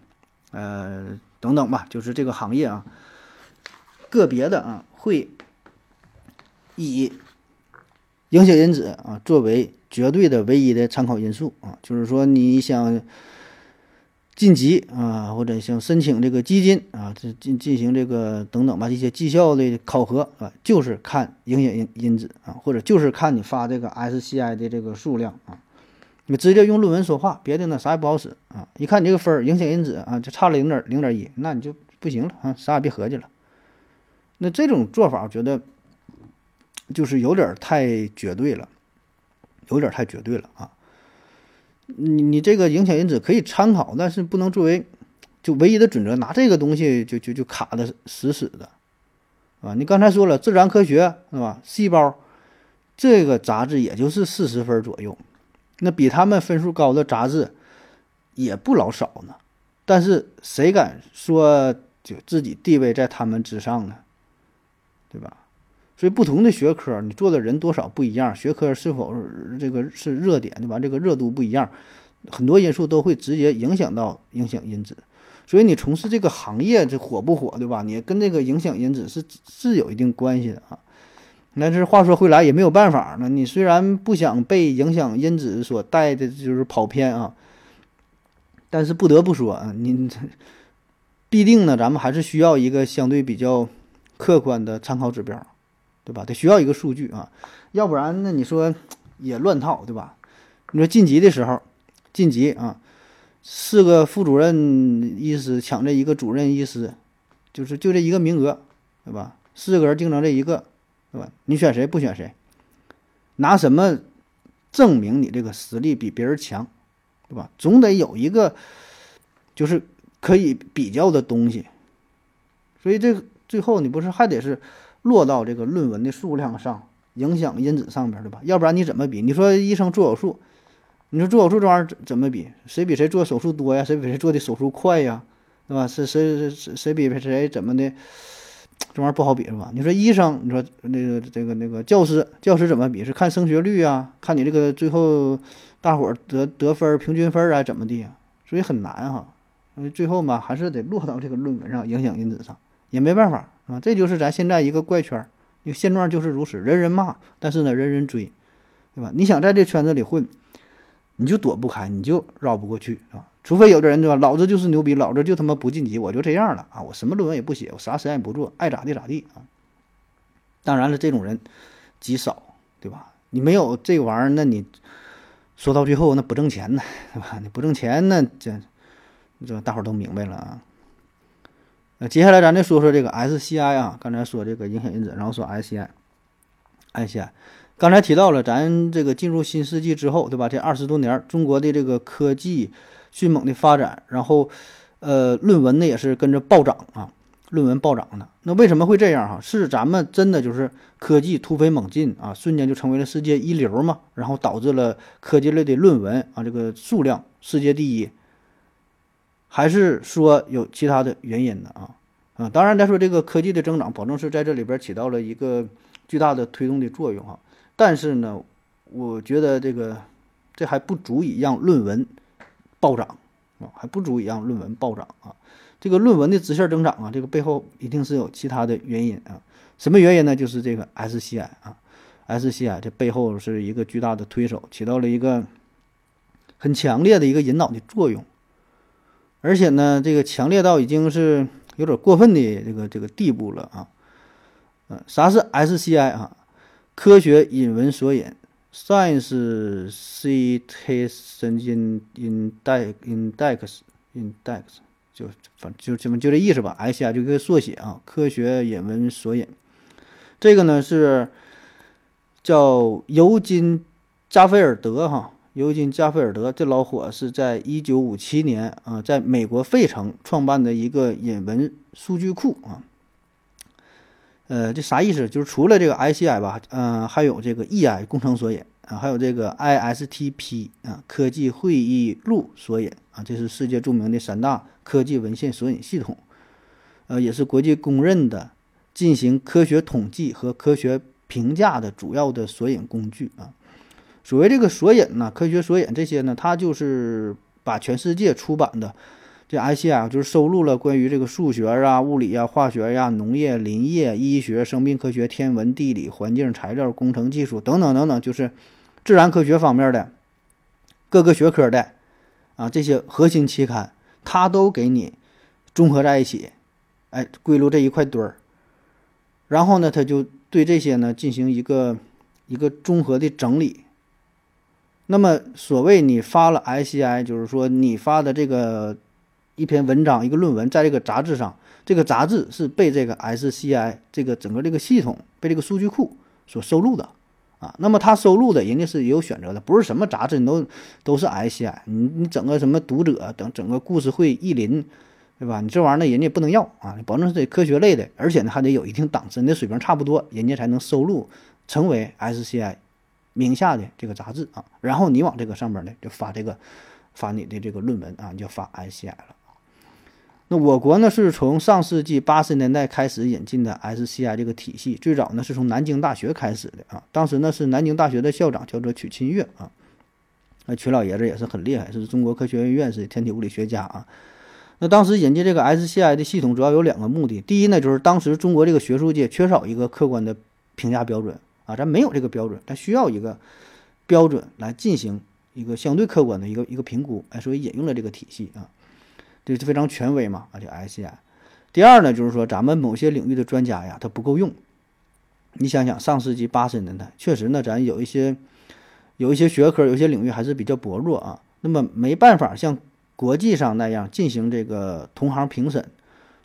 呃等等吧，就是这个行业啊，个别的啊会以影响因子啊作为绝对的唯一的参考因素啊，就是说你想。晋级啊，或者想申请这个基金啊，这进进行这个等等吧，一些绩效的考核啊，就是看影响因因子啊，或者就是看你发这个 SCI 的这个数量啊，你直接用论文说话，别的呢啥也不好使啊。一看你这个分儿，影响因子啊，就差了零点零点一，那你就不行了啊，啥也别合计了。那这种做法，我觉得就是有点太绝对了，有点太绝对了啊。你你这个影响因子可以参考，但是不能作为就唯一的准则。拿这个东西就就就卡的死死的，啊！你刚才说了自然科学是吧？细胞这个杂志也就是四十分左右，那比他们分数高的杂志也不老少呢。但是谁敢说就自己地位在他们之上呢？对吧？所以不同的学科，你做的人多少不一样，学科是否这个是热点，对吧？这个热度不一样，很多因素都会直接影响到影响因子。所以你从事这个行业，这火不火，对吧？你跟这个影响因子是是有一定关系的啊。但是话说回来，也没有办法呢。你虽然不想被影响因子所带的就是跑偏啊，但是不得不说啊，你必定呢，咱们还是需要一个相对比较客观的参考指标。对吧？得需要一个数据啊，要不然那你说也乱套，对吧？你说晋级的时候，晋级啊，四个副主任医师抢这一个主任医师，就是就这一个名额，对吧？四个人竞争这一个，对吧？你选谁不选谁？拿什么证明你这个实力比别人强，对吧？总得有一个就是可以比较的东西。所以这最后你不是还得是？落到这个论文的数量上，影响因子上边，对吧？要不然你怎么比？你说医生做手术，你说做手术这玩意儿怎么比？谁比谁做手术多呀？谁比谁做的手术快呀？对吧？是谁谁谁比谁怎么的？这玩意儿不好比是吧？你说医生，你说那个这个那个教师，教师怎么比？是看升学率啊？看你这个最后大伙儿得得分平均分啊？怎么地？所以很难哈。最后嘛，还是得落到这个论文上，影响因子上，也没办法。啊，这就是咱现在一个怪圈儿，你现状就是如此，人人骂，但是呢，人人追，对吧？你想在这圈子里混，你就躲不开，你就绕不过去啊。除非有的人对吧，老子就是牛逼，老子就他妈不晋级，我就这样了啊，我什么论文也不写，我啥实验也不做，爱咋地咋地啊。当然了，这种人极少，对吧？你没有这玩意儿，那你说到最后那不挣钱呢，对吧？你不挣钱，那这这大伙儿都明白了啊。那接下来咱再说说这个 SCI 啊，刚才说这个影响因子，然后说 SCI，SCI，刚才提到了咱这个进入新世纪之后，对吧？这二十多年，中国的这个科技迅猛的发展，然后呃，论文呢也是跟着暴涨啊，论文暴涨的。那为什么会这样哈？是咱们真的就是科技突飞猛进啊，瞬间就成为了世界一流嘛？然后导致了科技类的论文啊这个数量世界第一。还是说有其他的原因的啊啊！当然，再说这个科技的增长，保证是在这里边起到了一个巨大的推动的作用哈。但是呢，我觉得这个这还不足以让论文暴涨啊，还不足以让论文暴涨啊。这个论文的直线增长啊，这个背后一定是有其他的原因啊。什么原因呢？就是这个 SCI 啊，SCI 这背后是一个巨大的推手，起到了一个很强烈的一个引导的作用。而且呢，这个强烈到已经是有点过分的这个这个地步了啊！嗯，啥是 SCI 啊？科学引文索引，Science Citation in Index Index，就反正就这么就这意思吧？SCI 就一个缩写啊，科学引文索引。这个呢是叫尤金·加菲尔德哈。尤金·加菲尔德这老伙是在一九五七年啊，在美国费城创办的一个引文数据库啊。呃，这啥意思？就是除了这个 ICI 吧，嗯，还有这个 EI 工程索引啊，还有这个 ISTP 啊科技会议录索引啊，这是世界著名的三大科技文献索引系统，呃，也是国际公认的进行科学统计和科学评价的主要的索引工具啊。所谓这个索引呢，科学索引这些呢，它就是把全世界出版的。这 ICI 就是收录了关于这个数学啊、物理啊、化学呀、农业、林业、医学、生命科学、天文、地理、环境、材料、工程技术等等等等，就是自然科学方面的各个学科的啊这些核心期刊，它都给你综合在一起，哎，归入这一块堆儿。然后呢，他就对这些呢进行一个一个综合的整理。那么，所谓你发了 ICI，就是说你发的这个。一篇文章，一个论文，在这个杂志上，这个杂志是被这个 SCI 这个整个这个系统被这个数据库所收录的啊。那么它收录的，人家是也有选择的，不是什么杂志你都都是 SCI。你你整个什么读者等整个故事会意林，对吧？你这玩意儿呢，人家不能要啊，保证是科学类的，而且呢还得有一定档次，你的水平差不多，人家才能收录成为 SCI 名下的这个杂志啊。然后你往这个上面呢就发这个发你的这个论文啊，你就发 SCI 了。那我国呢是从上世纪八十年代开始引进的 SCI 这个体系，最早呢是从南京大学开始的啊。当时呢是南京大学的校长叫做曲钦岳啊，那曲老爷子也是很厉害，是中国科学院院士、天体物理学家啊。那当时引进这个 SCI 的系统主要有两个目的，第一呢就是当时中国这个学术界缺少一个客观的评价标准啊，咱没有这个标准，咱需要一个标准来进行一个相对客观的一个一个评估，哎，所以引用了这个体系啊。这是非常权威嘛，啊，这 ICI。第二呢，就是说咱们某些领域的专家呀，他不够用。你想想，上世纪八十年代，确实呢，咱有一些有一些学科、有些领域还是比较薄弱啊。那么没办法像国际上那样进行这个同行评审。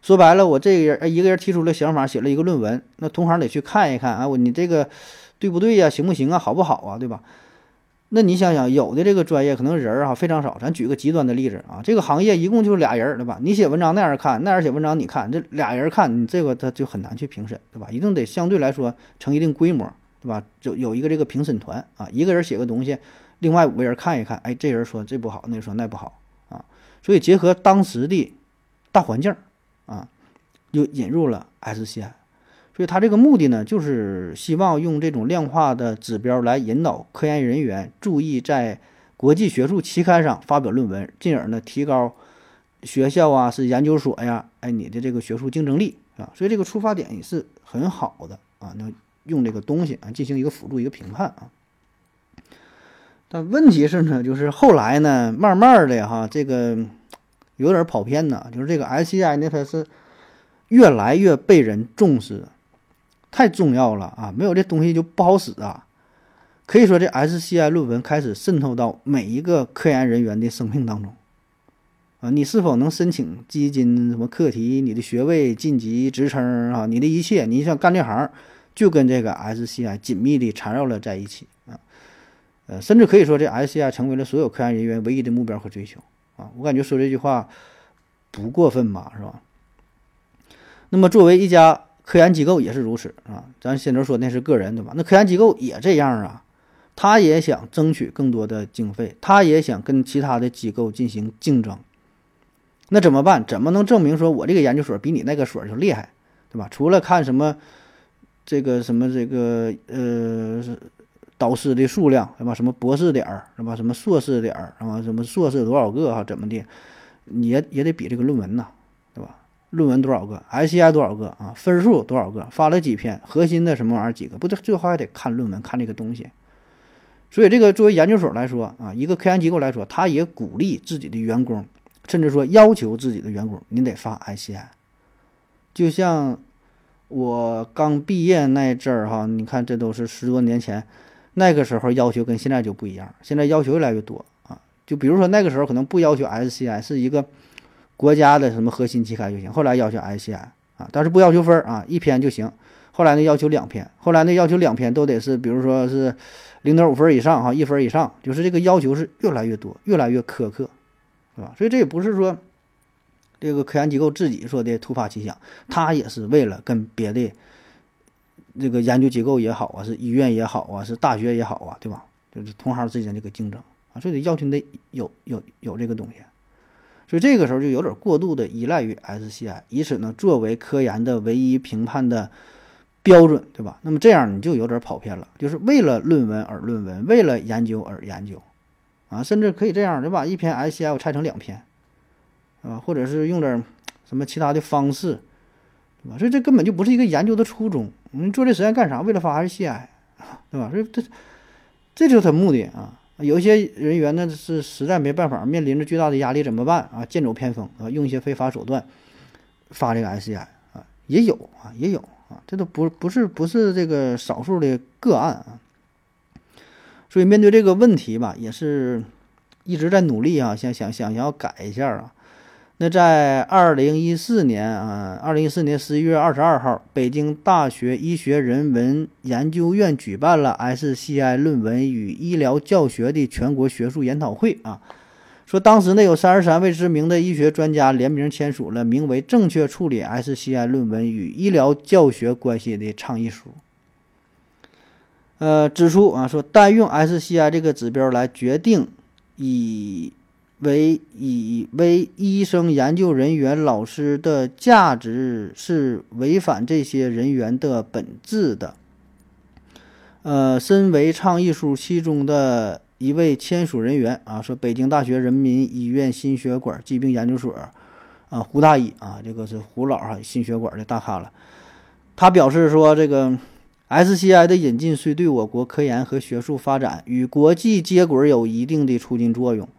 说白了，我这个人一个人提出了想法，写了一个论文，那同行得去看一看啊，我你这个对不对呀？行不行啊？好不好啊？对吧？那你想想，有的这个专业可能人儿啊非常少。咱举个极端的例子啊，这个行业一共就俩人，对吧？你写文章那样看，那样写文章你看，这俩人看你这个他就很难去评审，对吧？一定得相对来说成一定规模，对吧？就有一个这个评审团啊，一个人写个东西，另外五个人看一看，哎，这人说这不好，那人说那不好啊。所以结合当时的大环境啊，又引入了 SCI。所以他这个目的呢，就是希望用这种量化的指标来引导科研人员注意在国际学术期刊上发表论文，进而呢提高学校啊是研究所呀，哎你的这个学术竞争力啊。所以这个出发点也是很好的啊，那用这个东西啊进行一个辅助一个评判啊。但问题是呢，就是后来呢，慢慢的哈，这个有点跑偏呢，就是这个 SCI 呢它是越来越被人重视。太重要了啊！没有这东西就不好使啊。可以说，这 SCI 论文开始渗透到每一个科研人员的生命当中啊。你是否能申请基金、什么课题、你的学位、晋级、职称啊？你的一切，你想干这行，就跟这个 SCI 紧密地缠绕了在一起啊。呃，甚至可以说，这 SCI 成为了所有科研人员唯一的目标和追求啊。我感觉说这句话不过分吧，是吧？那么，作为一家。科研机构也是如此啊，咱先头说那是个人对吧？那科研机构也这样啊，他也想争取更多的经费，他也想跟其他的机构进行竞争。那怎么办？怎么能证明说我这个研究所比你那个所就厉害，对吧？除了看什么这个什么这个呃导师的数量，对吧？什么博士点儿，是吧？什么硕士点儿，是吧？什么硕士多少个哈？怎么的？你也也得比这个论文呐，论文多少个？SCI 多少个啊？分数多少个？发了几篇？核心的什么玩意儿几个？不，最后还得看论文，看这个东西。所以，这个作为研究所来说啊，一个科研机构来说，他也鼓励自己的员工，甚至说要求自己的员工，你得发 SCI。就像我刚毕业那阵儿哈，你看这都是十多年前，那个时候要求跟现在就不一样，现在要求越来越多啊。就比如说那个时候可能不要求 SCI，是一个。国家的什么核心期刊就行，后来要求 ICI 啊，但是不要求分啊，一篇就行。后来呢要求两篇，后来呢要求两篇都得是，比如说是零点五分以上哈，一分以上，就是这个要求是越来越多，越来越苛刻，是吧？所以这也不是说这个科研机构自己说的突发奇想，他也是为了跟别的这个研究机构也好啊，是医院也好啊，是大学也好啊，对吧？就是同行之间这个竞争啊，所以得要求你得有有有这个东西。所以这个时候就有点过度的依赖于 SCI，以此呢作为科研的唯一评判的标准，对吧？那么这样你就有点跑偏了，就是为了论文而论文，为了研究而研究，啊，甚至可以这样，对吧？一篇 SCI 拆成两篇，啊，或者是用点什么其他的方式，对吧？所以这根本就不是一个研究的初衷。你做这实验干啥？为了发 SCI，对吧？所以这这就是他目的啊。有一些人员呢是实在没办法，面临着巨大的压力怎么办啊？剑走偏锋啊，用一些非法手段发这个 SCI 啊，也有啊，也有啊，这都不不是不是这个少数的个案啊。所以面对这个问题吧，也是一直在努力啊，想想想要改一下啊。那在二零一四年啊，二零一四年十一月二十二号，北京大学医学人文研究院举办了 SCI 论文与医疗教学的全国学术研讨会啊。说当时呢，有三十三位知名的医学专家联名签署了名为《正确处理 SCI 论文与医疗教学关系的倡议书》。呃，指出啊，说单用 SCI 这个指标来决定以。为以为医生、研究人员、老师的价值是违反这些人员的本质的。呃，身为倡议书其中的一位签署人员啊，说北京大学人民医院心血管疾病研究所啊，胡大医啊，这个是胡老哈，心血管的大咖了。他表示说，这个 SCI 的引进虽对我国科研和学术发展与国际接轨有一定的促进作用。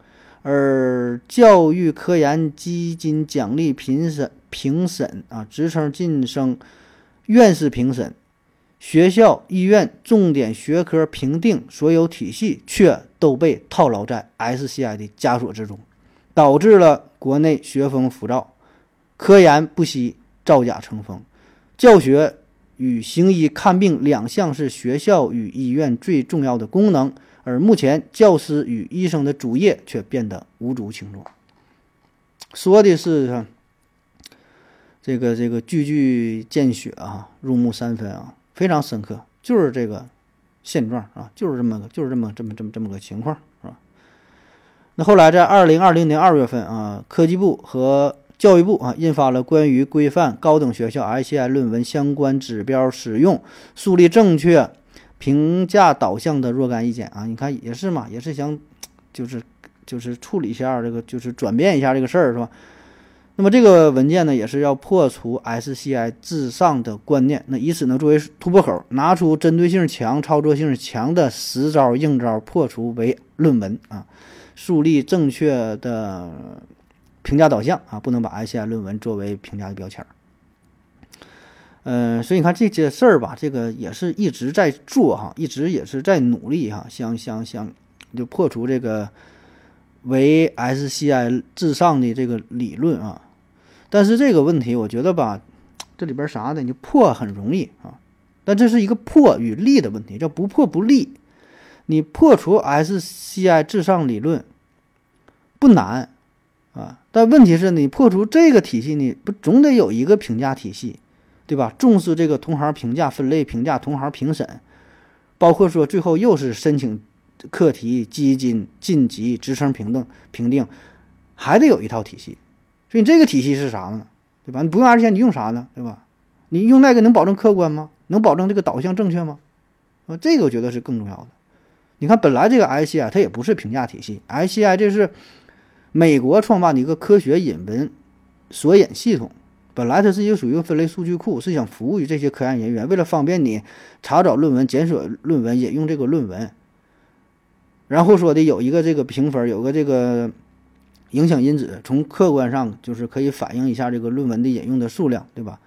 而教育科研基金奖励评审评审啊，职称晋升院士评审，学校医院重点学科评定所有体系却都被套牢在 SCI 的枷锁之中，导致了国内学风浮躁，科研不惜造假成风，教学与行医看病两项是学校与医院最重要的功能。而目前，教师与医生的主业却变得无足轻重。说的是这个这个句句见血啊，入木三分啊，非常深刻，就是这个现状啊，就是这么个，就是这么这么这么这么个情况，是吧？那后来在二零二零年二月份啊，科技部和教育部啊印发了关于规范高等学校 ICI 论文相关指标使用、树立正确。评价导向的若干意见啊，你看也是嘛，也是想，就是就是处理一下这个，就是转变一下这个事儿，是吧？那么这个文件呢，也是要破除 SCI 至上的观念，那以此呢作为突破口，拿出针对性强、操作性强的实招硬招，破除为论文啊，树立正确的评价导向啊，不能把 SCI 论文作为评价的标签儿。嗯，所以你看这些事儿吧，这个也是一直在做哈，一直也是在努力哈，想想想就破除这个为 SCI 至上的这个理论啊。但是这个问题，我觉得吧，这里边啥的，你破很容易啊，但这是一个破与立的问题，叫不破不立。你破除 SCI 至上理论不难啊，但问题是你破除这个体系，你不总得有一个评价体系。对吧？重视这个同行评价、分类评价、同行评审，包括说最后又是申请课题、基金晋级、职称评定、评定，还得有一套体系。所以你这个体系是啥呢？对吧？你不用 R 线，你用啥呢？对吧？你用那个能保证客观吗？能保证这个导向正确吗？啊，这个我觉得是更重要的。你看，本来这个 ICI 它也不是评价体系，ICI 这是美国创办的一个科学引文索引系统。本来它是一个属于分类数据库，是想服务于这些科研人员，为了方便你查找论文、检索论文、引用这个论文，然后说的有一个这个评分，有个这个影响因子，从客观上就是可以反映一下这个论文的引用的数量，对吧？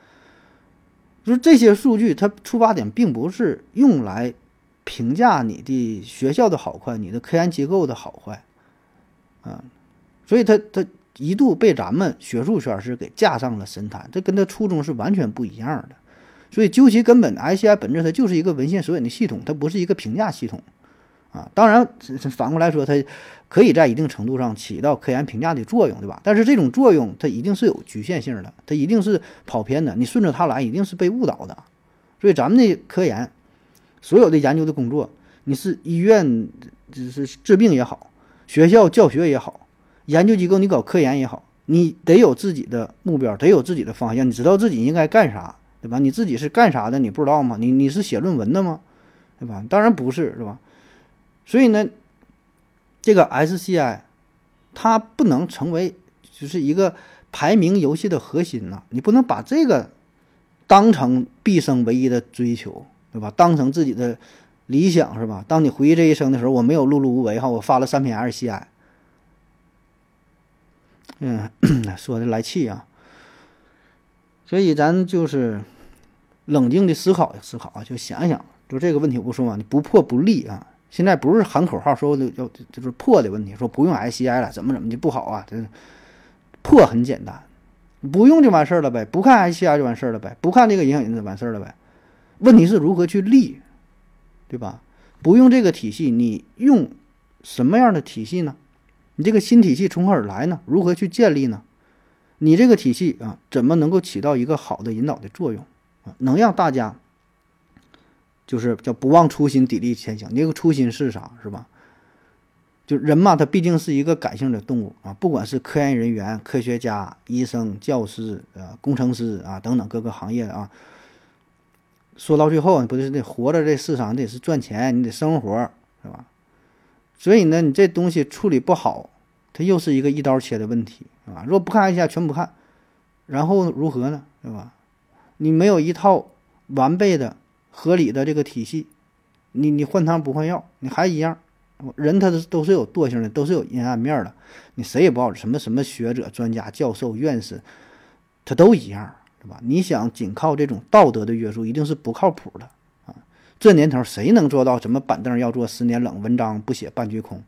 就是这些数据，它出发点并不是用来评价你的学校的好坏，你的科研机构的好坏，啊，所以它它。一度被咱们学术圈是给架上了神坛，这跟他初衷是完全不一样的。所以究其根本，SCI 本质它就是一个文献索引的系统，它不是一个评价系统啊。当然，反过来说，它可以在一定程度上起到科研评价的作用，对吧？但是这种作用它一定是有局限性的，它一定是跑偏的，你顺着它来，一定是被误导的。所以咱们的科研，所有的研究的工作，你是医院就是治病也好，学校教学也好，研究机构你搞科研也好，你得有自己的目标，得有自己的方向，你知道自己应该干啥，对吧？你自己是干啥的，你不知道吗？你你是写论文的吗？对吧？当然不是，是吧？所以呢，这个 SCI 它不能成为就是一个排名游戏的核心呐，你不能把这个。当成毕生唯一的追求，对吧？当成自己的理想，是吧？当你回忆这一生的时候，我没有碌碌无为哈，我发了三篇 SCI，嗯，说的来气啊。所以咱就是冷静的思考思考啊，就想想，就这个问题我不说嘛，你不破不立啊。现在不是喊口号说的要就是破的问题，说不用 SCI 了，怎么怎么的不好啊？这破很简单。不用就完事儿了呗，不看 SCI 就完事儿了呗，不看这个影响因子完事儿了呗。问题是如何去立，对吧？不用这个体系，你用什么样的体系呢？你这个新体系从何而来呢？如何去建立呢？你这个体系啊，怎么能够起到一个好的引导的作用啊？能让大家就是叫不忘初心，砥砺前行。你这个初心是啥？是吧？就人嘛，他毕竟是一个感性的动物啊，不管是科研人员、科学家、医生、教师、呃、工程师啊等等各个行业啊，说到最后，你不是得活着这世上，你得是赚钱，你得生活，是吧？所以呢，你这东西处理不好，它又是一个一刀切的问题，啊。如果不看一下，全不看，然后如何呢？对吧？你没有一套完备的、合理的这个体系，你你换汤不换药，你还一样。人他都是有惰性的，都是有阴暗面的。你谁也不好，什么什么学者、专家、教授、院士，他都一样，对吧？你想仅靠这种道德的约束，一定是不靠谱的啊！这年头谁能做到什么板凳要坐十年冷，文章不写半句空？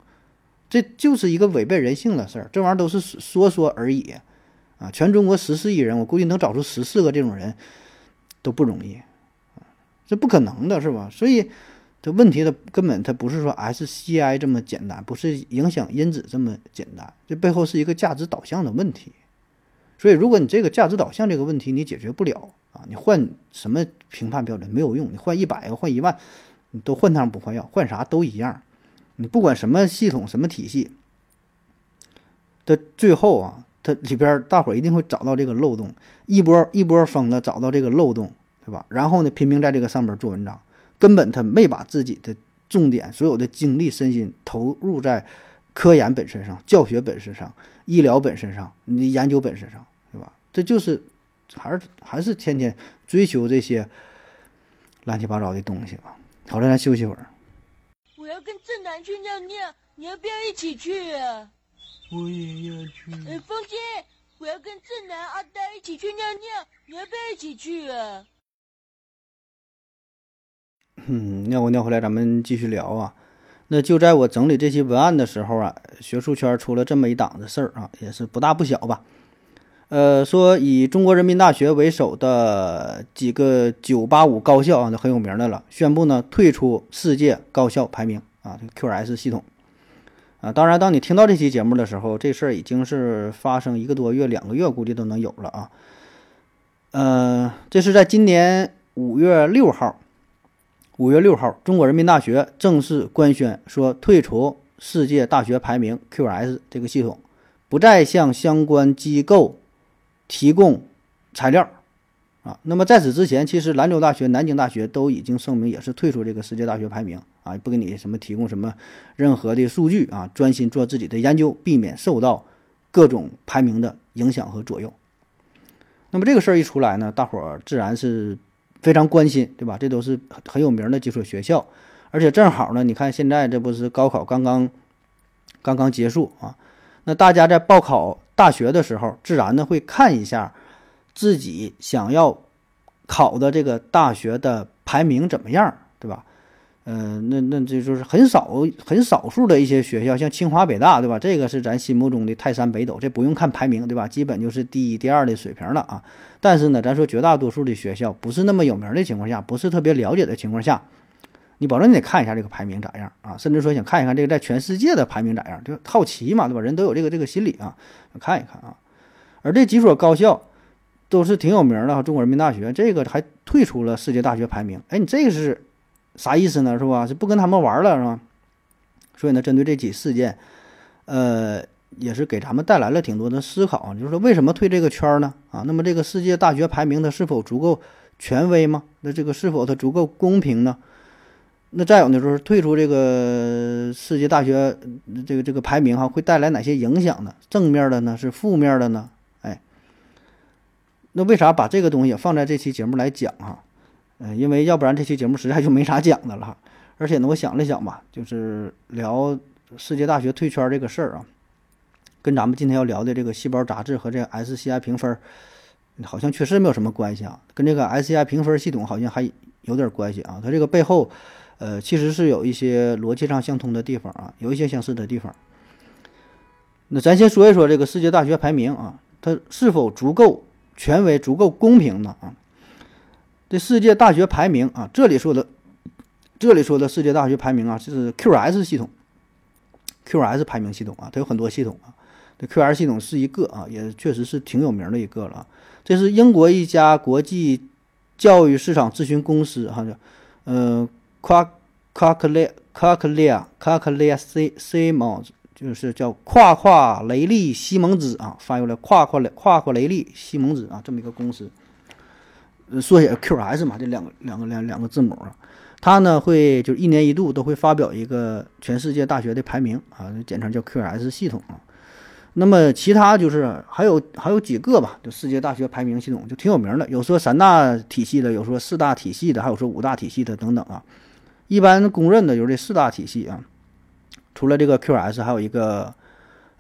这就是一个违背人性的事儿。这玩意儿都是说说而已啊！全中国十四亿人，我估计能找出十四个这种人都不容易啊！这不可能的，是吧？所以。这问题的根本它不是说 SCI 这么简单，不是影响因子这么简单，这背后是一个价值导向的问题。所以，如果你这个价值导向这个问题你解决不了啊，你换什么评判标准没有用，你换一百个换一万，你都换汤不换药，换啥都一样。你不管什么系统什么体系，的最后啊，它里边大伙一定会找到这个漏洞，一波一波疯的找到这个漏洞，对吧？然后呢，拼命在这个上面做文章。根本他没把自己的重点、所有的精力、身心投入在科研本身上、教学本身上、医疗本身上、你研究本身上，对吧？这就是还是还是天天追求这些乱七八糟的东西吧。好了，咱休息会儿。我要跟正南去尿尿，你要不要一起去啊？我也要去。呃，风心，我要跟正南、阿呆一起去尿尿，你要不要一起去啊？嗯，尿过尿回来，咱们继续聊啊。那就在我整理这期文案的时候啊，学术圈出了这么一档子事儿啊，也是不大不小吧。呃，说以中国人民大学为首的几个985高校啊，都很有名的了，宣布呢退出世界高校排名啊，这个 QS 系统啊。当然，当你听到这期节目的时候，这事儿已经是发生一个多月、两个月，估计都能有了啊。呃，这是在今年五月六号。五月六号，中国人民大学正式官宣说退出世界大学排名 QS 这个系统，不再向相关机构提供材料啊。那么在此之前，其实兰州大学、南京大学都已经声明也是退出这个世界大学排名啊，不给你什么提供什么任何的数据啊，专心做自己的研究，避免受到各种排名的影响和左右。那么这个事儿一出来呢，大伙儿自然是。非常关心，对吧？这都是很有名的几所学校，而且正好呢，你看现在这不是高考刚刚刚刚结束啊？那大家在报考大学的时候，自然呢会看一下自己想要考的这个大学的排名怎么样，对吧？呃，那那这就是很少很少数的一些学校，像清华北大，对吧？这个是咱心目中的泰山北斗，这不用看排名，对吧？基本就是第一、第二的水平了啊。但是呢，咱说绝大多数的学校不是那么有名的情况下，不是特别了解的情况下，你保证你得看一下这个排名咋样啊？甚至说想看一看这个在全世界的排名咋样，就好奇嘛，对吧？人都有这个这个心理啊，看一看啊。而这几所高校都是挺有名的，中国人民大学这个还退出了世界大学排名，哎，你这是。啥意思呢？是吧？是不跟他们玩了，是吧？所以呢，针对这起事件，呃，也是给咱们带来了挺多的思考。就是说，为什么退这个圈呢？啊，那么这个世界大学排名它是否足够权威吗？那这个是否它足够公平呢？那再有呢，就是退出这个世界大学这个这个排名哈，会带来哪些影响呢？正面的呢？是负面的呢？哎，那为啥把这个东西放在这期节目来讲哈？嗯，因为要不然这期节目实在就没啥讲的了。而且呢，我想了想吧，就是聊世界大学退圈这个事儿啊，跟咱们今天要聊的这个细胞杂志和这个 SCI 评分，好像确实没有什么关系啊。跟这个 SCI 评分系统好像还有点关系啊。它这个背后，呃，其实是有一些逻辑上相通的地方啊，有一些相似的地方。那咱先说一说这个世界大学排名啊，它是否足够权威、足够公平呢？啊？这世界大学排名啊，这里说的，这里说的世界大学排名啊，就是 QS 系统，QS 排名系统啊，它有很多系统啊。这 QS 系统是一个啊，也确实是挺有名的一个了。这是英国一家国际教育市场咨询公司哈，叫呃 Qua Quaclea Quaclea Quaclea C C 蒙，就是叫夸夸雷利西蒙兹啊，翻译过来夸夸雷夸夸雷利西蒙兹啊，这么一个公司。缩写 QS 嘛，这两个两个两两个字母啊，它呢会就一年一度都会发表一个全世界大学的排名啊，简称叫 QS 系统啊。那么其他就是还有还有几个吧，就世界大学排名系统就挺有名的，有说三大体系的，有说四大体系的，还有说五大体系的等等啊。一般公认的就是这四大体系啊，除了这个 QS，还有一个。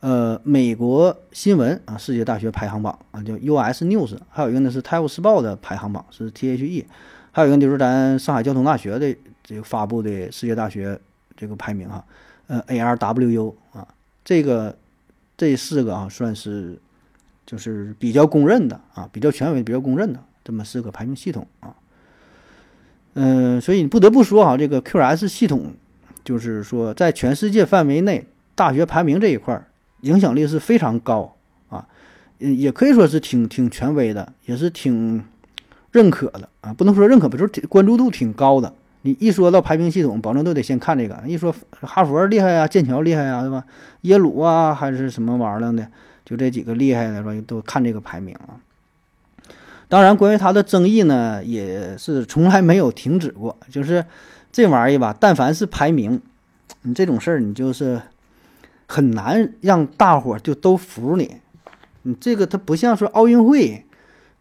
呃，美国新闻啊，世界大学排行榜啊，叫 US News，还有一个呢是《泰晤士报》的排行榜是 THE，还有一个就是咱上海交通大学的这个发布的世界大学这个排名哈，呃，ARWU 啊，这个这四个啊算是就是比较公认的啊，比较权威、比较公认的这么四个排名系统啊，嗯，所以你不得不说哈，这个 QS 系统就是说在全世界范围内大学排名这一块儿。影响力是非常高啊，嗯，也可以说是挺挺权威的，也是挺认可的啊。不能说认可吧，就是关注度挺高的。你一说到排名系统，保证都得先看这个。一说哈佛厉害呀，剑桥厉害呀，对吧？耶鲁啊，还是什么玩意儿的，就这几个厉害的，说？都看这个排名啊。当然，关于它的争议呢，也是从来没有停止过。就是这玩意儿吧，但凡是排名，你这种事儿，你就是。很难让大伙儿就都服你，你这个它不像说奥运会，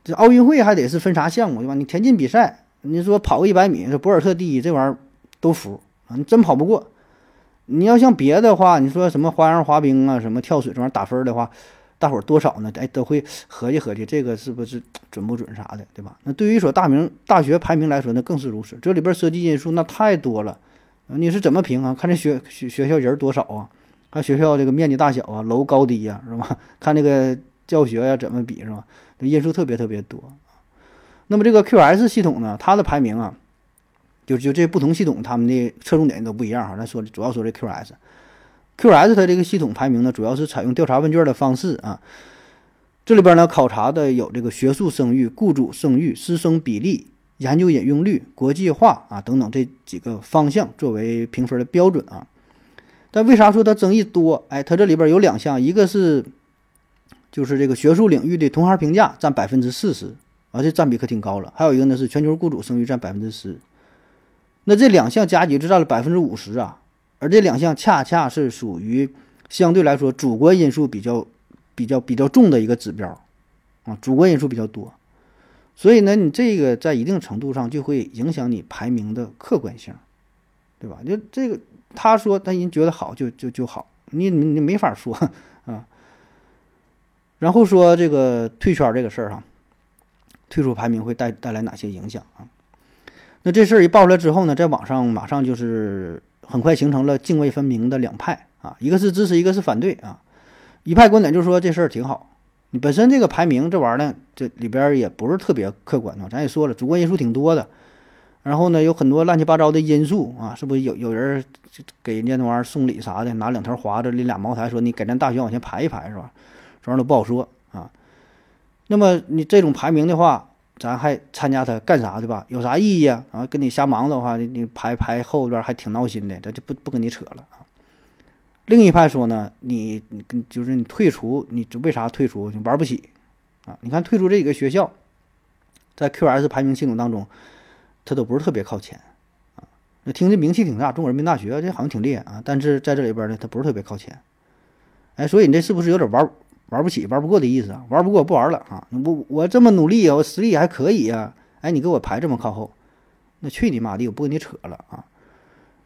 这奥运会还得是分啥项目对吧？你田径比赛，你说跑个一百米，这博尔特第一，这玩意儿都服啊，你真跑不过。你要像别的话，你说什么花样滑冰啊，什么跳水这玩意儿打分的话，大伙儿多少呢？哎，都会合计合计，这个是不是 准不准啥的，对吧？那对于一所大名大学排名来说，那更是如此。这里边涉及因素那太多了，你是怎么评啊？看这学学学校人多少啊？看学校这个面积大小啊，楼高低呀，是吧？看这个教学呀怎么比，是吧？这因素特别特别多。那么这个 QS 系统呢，它的排名啊，就就这不同系统他们的侧重点都不一样哈。咱说主要说这 QS QS 它这个系统排名呢，主要是采用调查问卷的方式啊。这里边呢考察的有这个学术声誉、雇主声誉、师生比例、研究引用率、国际化啊等等这几个方向作为评分的标准啊。但为啥说它争议多？哎，它这里边有两项，一个是就是这个学术领域的同行评价占百分之四十，啊，这占比可挺高了。还有一个呢是全球雇主声誉占百分之十，那这两项加起来就占了百分之五十啊。而这两项恰恰是属于相对来说主观因素比较比较比较重的一个指标，啊，主观因素比较多，所以呢，你这个在一定程度上就会影响你排名的客观性，对吧？就这个。他说他人觉得好就就就好，你你你没法说啊。然后说这个退圈这个事儿哈，退出排名会带带来哪些影响啊？那这事儿一爆出来之后呢，在网上马上就是很快形成了泾渭分明的两派啊，一个是支持，一个是反对啊。一派观点就是说这事儿挺好，你本身这个排名这玩意儿呢，这里边也不是特别客观啊，咱也说了，主观因素挺多的。然后呢，有很多乱七八糟的因素啊，是不是有有人给人家那玩意儿送礼啥的，拿两条华子拎俩茅台，说你给咱大学往前排一排是吧？这玩意儿都不好说啊。那么你这种排名的话，咱还参加它干啥对吧？有啥意义啊？啊，跟你瞎忙的话，你排排后边还挺闹心的，咱就不不跟你扯了啊。另一派说呢，你你就是你退出，你为啥退出？你玩不起啊？你看退出这几个学校，在 QS 排名系统当中。它都不是特别靠前，啊，那听着名气挺大，中国人民大学这好像挺厉害啊，但是在这里边呢，它不是特别靠前，哎，所以你这是不是有点玩玩不起、玩不过的意思啊？玩不过不玩了啊！我我这么努力啊，我实力还可以啊，哎，你给我排这么靠后，那去你妈的，我不跟你扯了啊！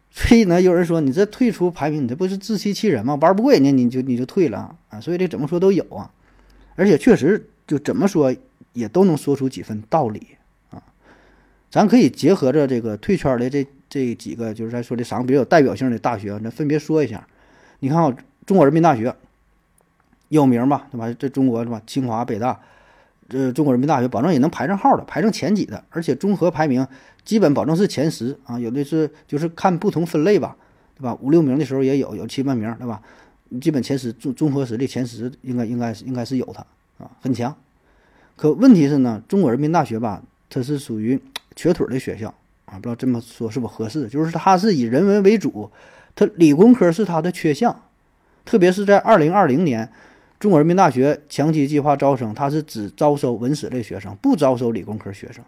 所以呢，有人说你这退出排名，你这不是自欺欺人吗？玩不过人家你就你就退了啊！所以这怎么说都有啊，而且确实就怎么说也都能说出几分道理啊。咱可以结合着这个退圈的这这几个，就是咱说的三个比较有代表性的大学，咱分别说一下。你看啊，中国人民大学有名吧，对吧？这中国是吧？清华、北大，这中国人民大学保证也能排上号的，排上前几的，而且综合排名基本保证是前十啊。有的是就是看不同分类吧，对吧？五六名的时候也有，有七八名，对吧？基本前十综综合实力前十应该应该是应该是有它啊，很强。可问题是呢，中国人民大学吧，它是属于。瘸腿的学校啊，不知道这么说是否合适？就是它是以人文为主，它理工科是它的缺项，特别是在二零二零年，中国人民大学强基计划招生，它是只招收文史类学生，不招收理工科学生。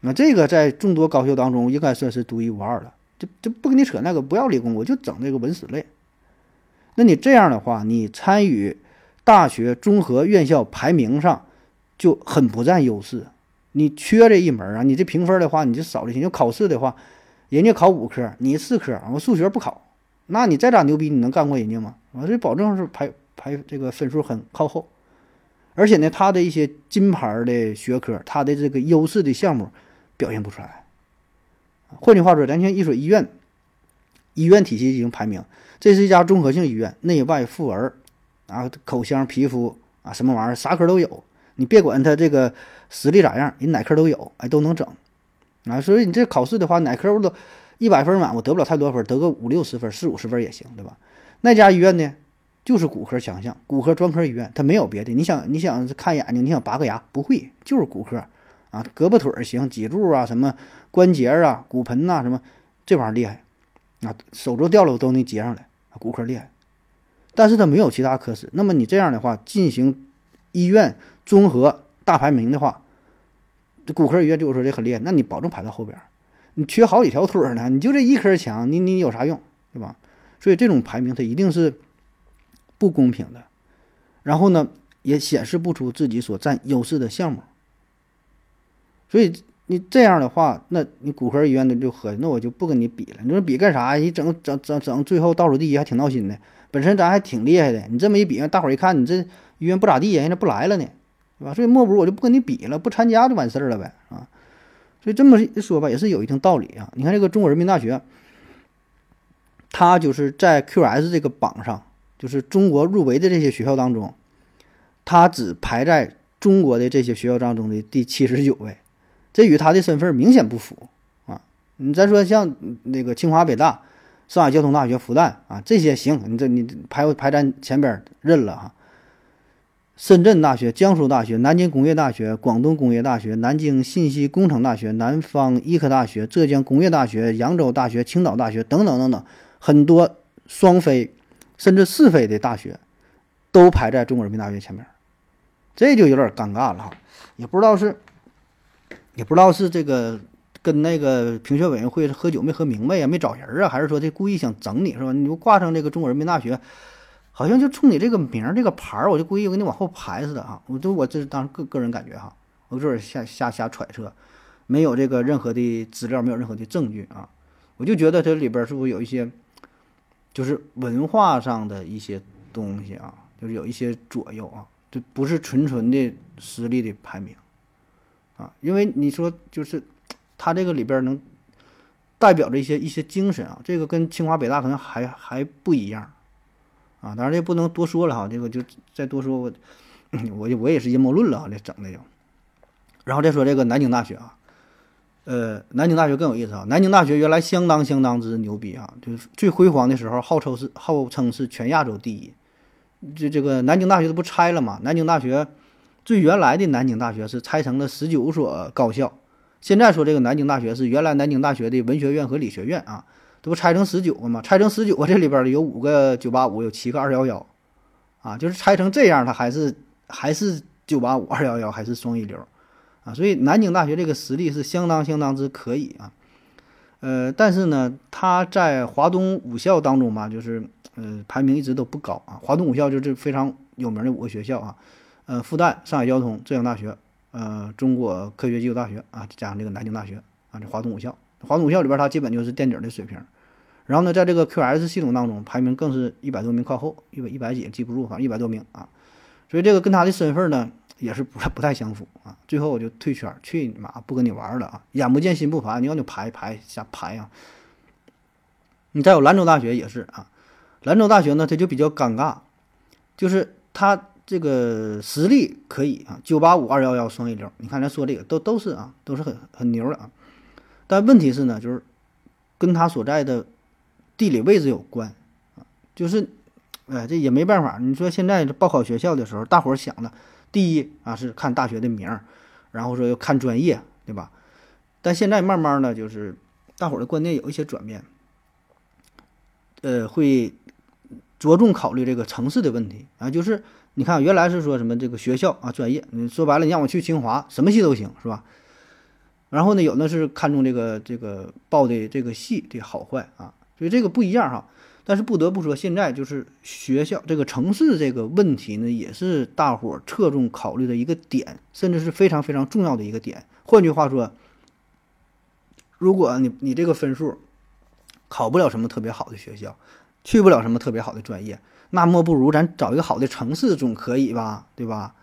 那这个在众多高校当中应该算是独一无二的，就就不跟你扯那个，不要理工，我就整这个文史类。那你这样的话，你参与大学综合院校排名上就很不占优势。你缺这一门啊？你这评分的话，你就少了些。就考试的话，人家考五科，你四科，我数学不考，那你再咋牛逼，你能干过人家吗？我这保证是排排这个分数很靠后，而且呢，他的一些金牌的学科，他的这个优势的项目表现不出来。换句话说，咱像一所医院，医院体系进行排名，这是一家综合性医院，内外妇儿啊，口腔、皮肤啊，什么玩意儿，啥科都有。你别管他这个实力咋样，人哪科都有，哎，都能整，啊，所以你这考试的话，哪科我都一百分满，我得不了太多分，得个五六十分、四五十分也行，对吧？那家医院呢，就是骨科强项，骨科专科医院，它没有别的。你想，你想看眼睛，你想拔个牙，不会，就是骨科啊，胳膊腿儿行，脊柱啊，什么关节啊，骨盆呐，什么这玩意儿厉害啊，手镯掉了都能接上来，骨科厉害。但是它没有其他科室，那么你这样的话进行医院。综合大排名的话，这骨科医院对我说这很厉害，那你保证排到后边。你缺好几条腿呢，你就这一科强，你你有啥用，对吧？所以这种排名它一定是不公平的，然后呢也显示不出自己所占优势的项目。所以你这样的话，那你骨科医院的就合计，那我就不跟你比了。你说比干啥？你整整整整最后倒数第一还挺闹心的。本身咱还挺厉害的，你这么一比，大伙一看你这医院不咋地呀，人家不来了呢。对吧？所以莫不如我就不跟你比了，不参加就完事儿了呗啊！所以这么一说吧，也是有一定道理啊。你看这个中国人民大学，它就是在 QS 这个榜上，就是中国入围的这些学校当中，它只排在中国的这些学校当中的第七十九位，这与它的身份明显不符啊！你再说像那个清华、北大、上海交通大学、复旦啊这些行，你这你排排咱前边认了哈。深圳大学、江苏大学、南京工业大学、广东工业大学、南京信息工程大学、南方医科大学、浙江工业大学、扬州大学、青岛大学等等等等，很多双非甚至是非的大学都排在中国人民大学前面，这就有点尴尬了哈。也不知道是，也不知道是这个跟那个评选委员会喝酒没喝明白呀，没找人啊，还是说这故意想整你是吧？你就挂上这个中国人民大学。好像就冲你这个名儿、这个牌儿，我就故意给你往后排似的啊！我都我这是当个个人感觉哈，我就是瞎瞎瞎揣测，没有这个任何的资料，没有任何的证据啊！我就觉得这里边是不是有一些，就是文化上的一些东西啊，就是有一些左右啊，这不是纯纯的实力的排名啊！因为你说就是它这个里边能代表着一些一些精神啊，这个跟清华北大可能还还不一样啊。当然这不能多说了哈，这个就再多说我我我也是阴谋论了啊，这整的就。然后再说这个南京大学啊，呃，南京大学更有意思啊。南京大学原来相当相当之牛逼啊，就是最辉煌的时候，号称是号称是全亚洲第一。这这个南京大学不拆了吗？南京大学最原来的南京大学是拆成了十九所高校，现在说这个南京大学是原来南京大学的文学院和理学院啊，这不拆成十九个吗？拆成十九个，这里边有五个九八五，有七个二幺幺，啊，就是拆成这样，它还是还是九八五、二幺幺，还是双一流。啊，所以南京大学这个实力是相当相当之可以啊，呃，但是呢，它在华东五校当中吧，就是呃排名一直都不高啊。华东五校就是非常有名的五个学校啊，呃，复旦、上海交通、浙江大学、呃，中国科学技术大学啊，加上这个南京大学啊，这华东五校。华东五校里边，它基本就是垫底的水平。然后呢，在这个 QS 系统当中，排名更是一百多名靠后，一百一百几记不住，反正一百多名啊。所以这个跟他的身份呢。也是不不太相符啊！最后我就退圈，去你妈，不跟你玩了啊！眼不见心不烦，你要你排排瞎排啊！你再有兰州大学也是啊，兰州大学呢，它就比较尴尬，就是它这个实力可以啊，九八五二幺幺双一流，你看咱说这个都都是啊，都是很很牛的啊。但问题是呢，就是跟它所在的地理位置有关啊，就是哎，这也没办法。你说现在报考学校的时候，大伙儿想的。第一啊是看大学的名儿，然后说要看专业，对吧？但现在慢慢的就是大伙儿的观念有一些转变，呃，会着重考虑这个城市的问题啊。就是你看原来是说什么这个学校啊专业，你说白了你让我去清华，什么系都行，是吧？然后呢，有的是看重这个这个报的这个系的好坏啊，所以这个不一样哈。但是不得不说，现在就是学校这个城市这个问题呢，也是大伙儿侧重考虑的一个点，甚至是非常非常重要的一个点。换句话说，如果你你这个分数考不了什么特别好的学校，去不了什么特别好的专业，那莫不如咱找一个好的城市总可以吧？对吧？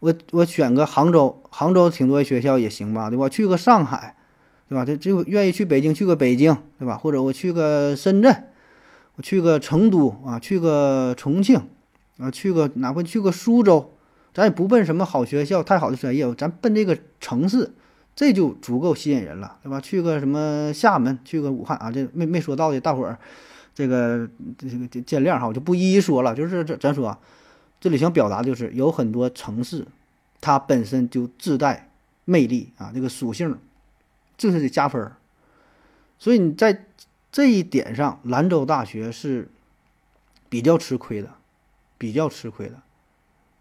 我我选个杭州，杭州挺多学校也行吧？对吧？去个上海，对吧？这就愿意去北京，去个北京，对吧？或者我去个深圳。我去个成都啊，去个重庆，啊，去个哪怕去个苏州，咱也不奔什么好学校、太好的专业，咱奔这个城市，这就足够吸引人了，对吧？去个什么厦门，去个武汉啊，这没没说到的，大伙儿这个这个见谅哈，我就不一一说了。就是这咱说，这里想表达就是有很多城市，它本身就自带魅力啊，这个属性，这是得加分。所以你在。这一点上，兰州大学是比较吃亏的，比较吃亏的。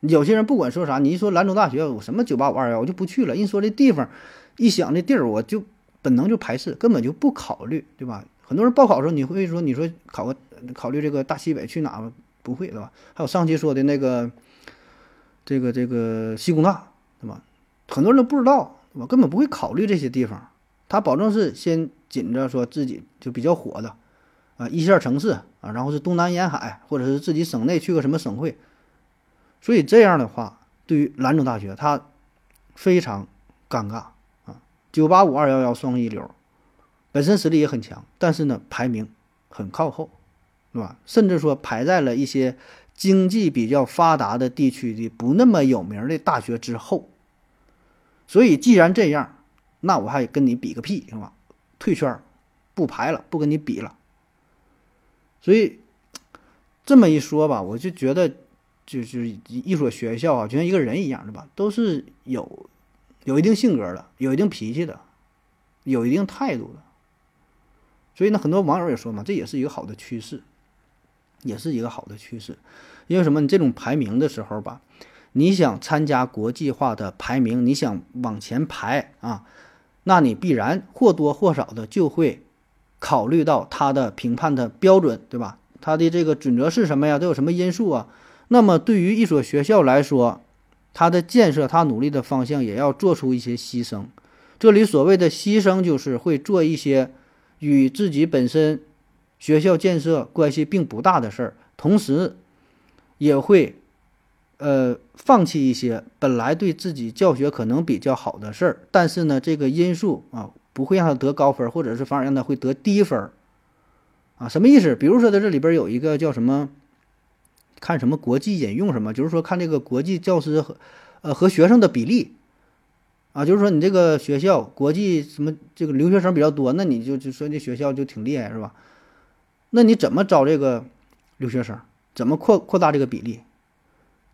有些人不管说啥，你一说兰州大学，我什么九八五二幺，我就不去了。一说这地方，一想这地儿，我就本能就排斥，根本就不考虑，对吧？很多人报考的时候，你会说，你说考个考虑这个大西北去哪？不会，对吧？还有上期说的那个，这个这个西工大，对吧？很多人都不知道，我根本不会考虑这些地方。他保证是先紧着说自己就比较火的，啊，一线城市啊，然后是东南沿海，或者是自己省内去个什么省会，所以这样的话，对于兰州大学，它非常尴尬啊。九八五二幺幺双一流，本身实力也很强，但是呢，排名很靠后，是吧？甚至说排在了一些经济比较发达的地区的不那么有名的大学之后。所以既然这样。那我还跟你比个屁是吧？退圈，不排了，不跟你比了。所以这么一说吧，我就觉得，就是一所学校啊，就像一个人一样，对吧？都是有有一定性格的，有一定脾气的，有一定态度的。所以呢，很多网友也说嘛，这也是一个好的趋势，也是一个好的趋势。因为什么？你这种排名的时候吧，你想参加国际化的排名，你想往前排啊。那你必然或多或少的就会考虑到他的评判的标准，对吧？他的这个准则是什么呀？都有什么因素啊？那么对于一所学校来说，它的建设，它努力的方向也要做出一些牺牲。这里所谓的牺牲，就是会做一些与自己本身学校建设关系并不大的事儿，同时也会。呃，放弃一些本来对自己教学可能比较好的事儿，但是呢，这个因素啊，不会让他得高分，或者是反而让他会得低分啊？什么意思？比如说在这里边有一个叫什么，看什么国际引用什么，就是说看这个国际教师和呃和学生的比例啊，就是说你这个学校国际什么这个留学生比较多，那你就就说这学校就挺厉害是吧？那你怎么招这个留学生？怎么扩扩大这个比例？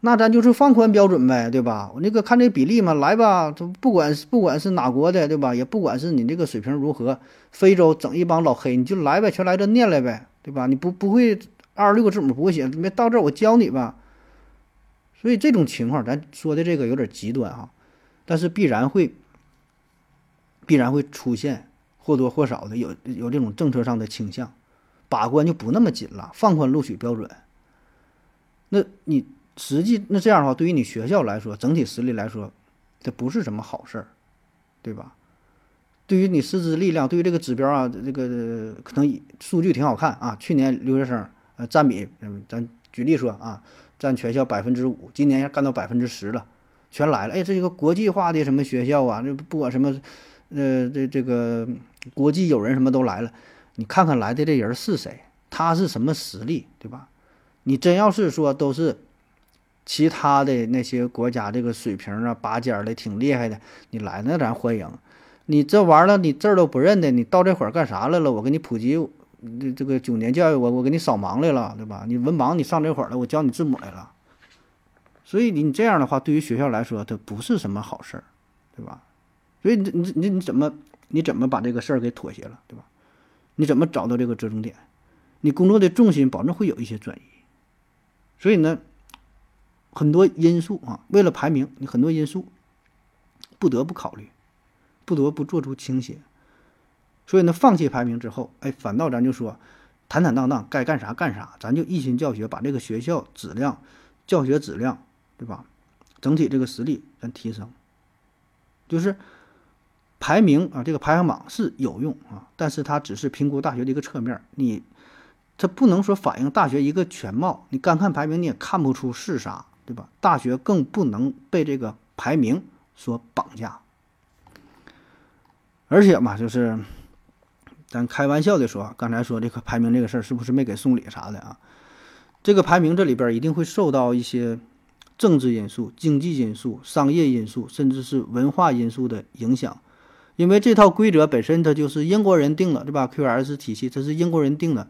那咱就是放宽标准呗，对吧？我那个看这比例嘛，来吧，就不管不管是哪国的，对吧？也不管是你这个水平如何，非洲整一帮老黑，你就来呗，全来这念来呗，对吧？你不不会二十六个字母不会写，没到这儿我教你吧。所以这种情况，咱说的这个有点极端啊，但是必然会必然会出现或多或少的有有这种政策上的倾向，把关就不那么紧了，放宽录取标准。那你。实际那这样的话，对于你学校来说，整体实力来说，这不是什么好事儿，对吧？对于你师资力量，对于这个指标啊，这个可能数据挺好看啊。去年留学生呃占比，咱举例说啊，占全校百分之五，今年要干到百分之十了，全来了。哎，这一个国际化的什么学校啊，这不管什么，呃，这这个国际友人什么都来了。你看看来的这人是谁，他是什么实力，对吧？你真要是说都是。其他的那些国家这个水平啊，拔尖的挺厉害的，你来那咱欢迎。你这玩意儿你字儿都不认得，你到这会儿干啥来了？我给你普及这这个九年教育，我我给你扫盲来了，对吧？你文盲你上这会儿了，我教你字母来了。所以你这样的话，对于学校来说，它不是什么好事儿，对吧？所以你你你你怎么你怎么把这个事儿给妥协了，对吧？你怎么找到这个折中点？你工作的重心保证会有一些转移。所以呢？很多因素啊，为了排名，你很多因素不得不考虑，不得不做出倾斜。所以呢，放弃排名之后，哎，反倒咱就说，坦坦荡荡，该干啥干啥，咱就一心教学，把这个学校质量、教学质量，对吧？整体这个实力咱提升。就是排名啊，这个排行榜是有用啊，但是它只是评估大学的一个侧面，你它不能说反映大学一个全貌。你干看排名，你也看不出是啥。对吧？大学更不能被这个排名所绑架，而且嘛，就是咱开玩笑的说，刚才说这个排名这个事儿，是不是没给送礼啥的啊？这个排名这里边一定会受到一些政治因素、经济因素、商业因素，甚至是文化因素的影响，因为这套规则本身它就是英国人定的，对吧？QS 体系这是英国人定的。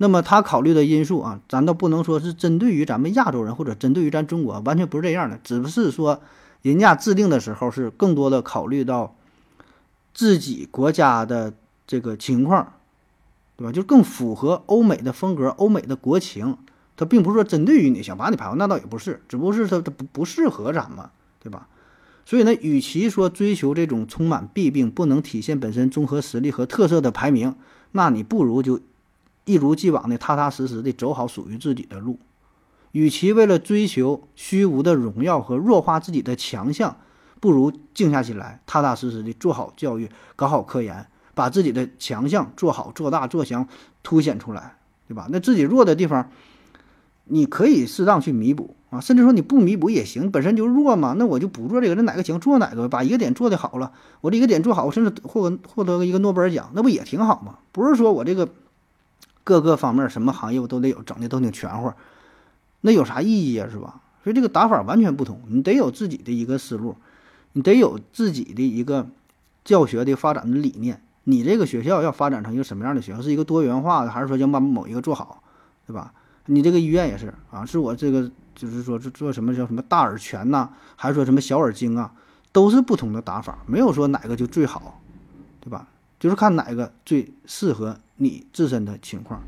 那么他考虑的因素啊，咱倒不能说是针对于咱们亚洲人或者针对于咱中国，完全不是这样的，只是说人家制定的时候是更多的考虑到自己国家的这个情况，对吧？就更符合欧美的风格、欧美的国情。他并不是说针对于你想把你排，那倒也不是，只不过是他他不不适合咱们，对吧？所以呢，与其说追求这种充满弊病、不能体现本身综合实力和特色的排名，那你不如就。一如既往的踏踏实实的走好属于自己的路，与其为了追求虚无的荣耀和弱化自己的强项，不如静下心来，踏踏实实的做好教育，搞好科研，把自己的强项做好、做大、做强，凸显出来，对吧？那自己弱的地方，你可以适当去弥补啊，甚至说你不弥补也行，本身就弱嘛，那我就不做这个，那哪个行做哪个，把一个点做得好了，我这一个点做好，我甚至获获得一个诺贝尔奖，那不也挺好吗？不是说我这个。各个方面什么行业我都得有，整的都挺全乎，那有啥意义啊？是吧？所以这个打法完全不同，你得有自己的一个思路，你得有自己的一个教学的发展的理念。你这个学校要发展成一个什么样的学校？是一个多元化的，还是说要把某一个做好，对吧？你这个医院也是啊，是我这个就是说是做什么叫什么大耳全呐，还是说什么小耳精啊？都是不同的打法，没有说哪个就最好，对吧？就是看哪个最适合。你自身的情况，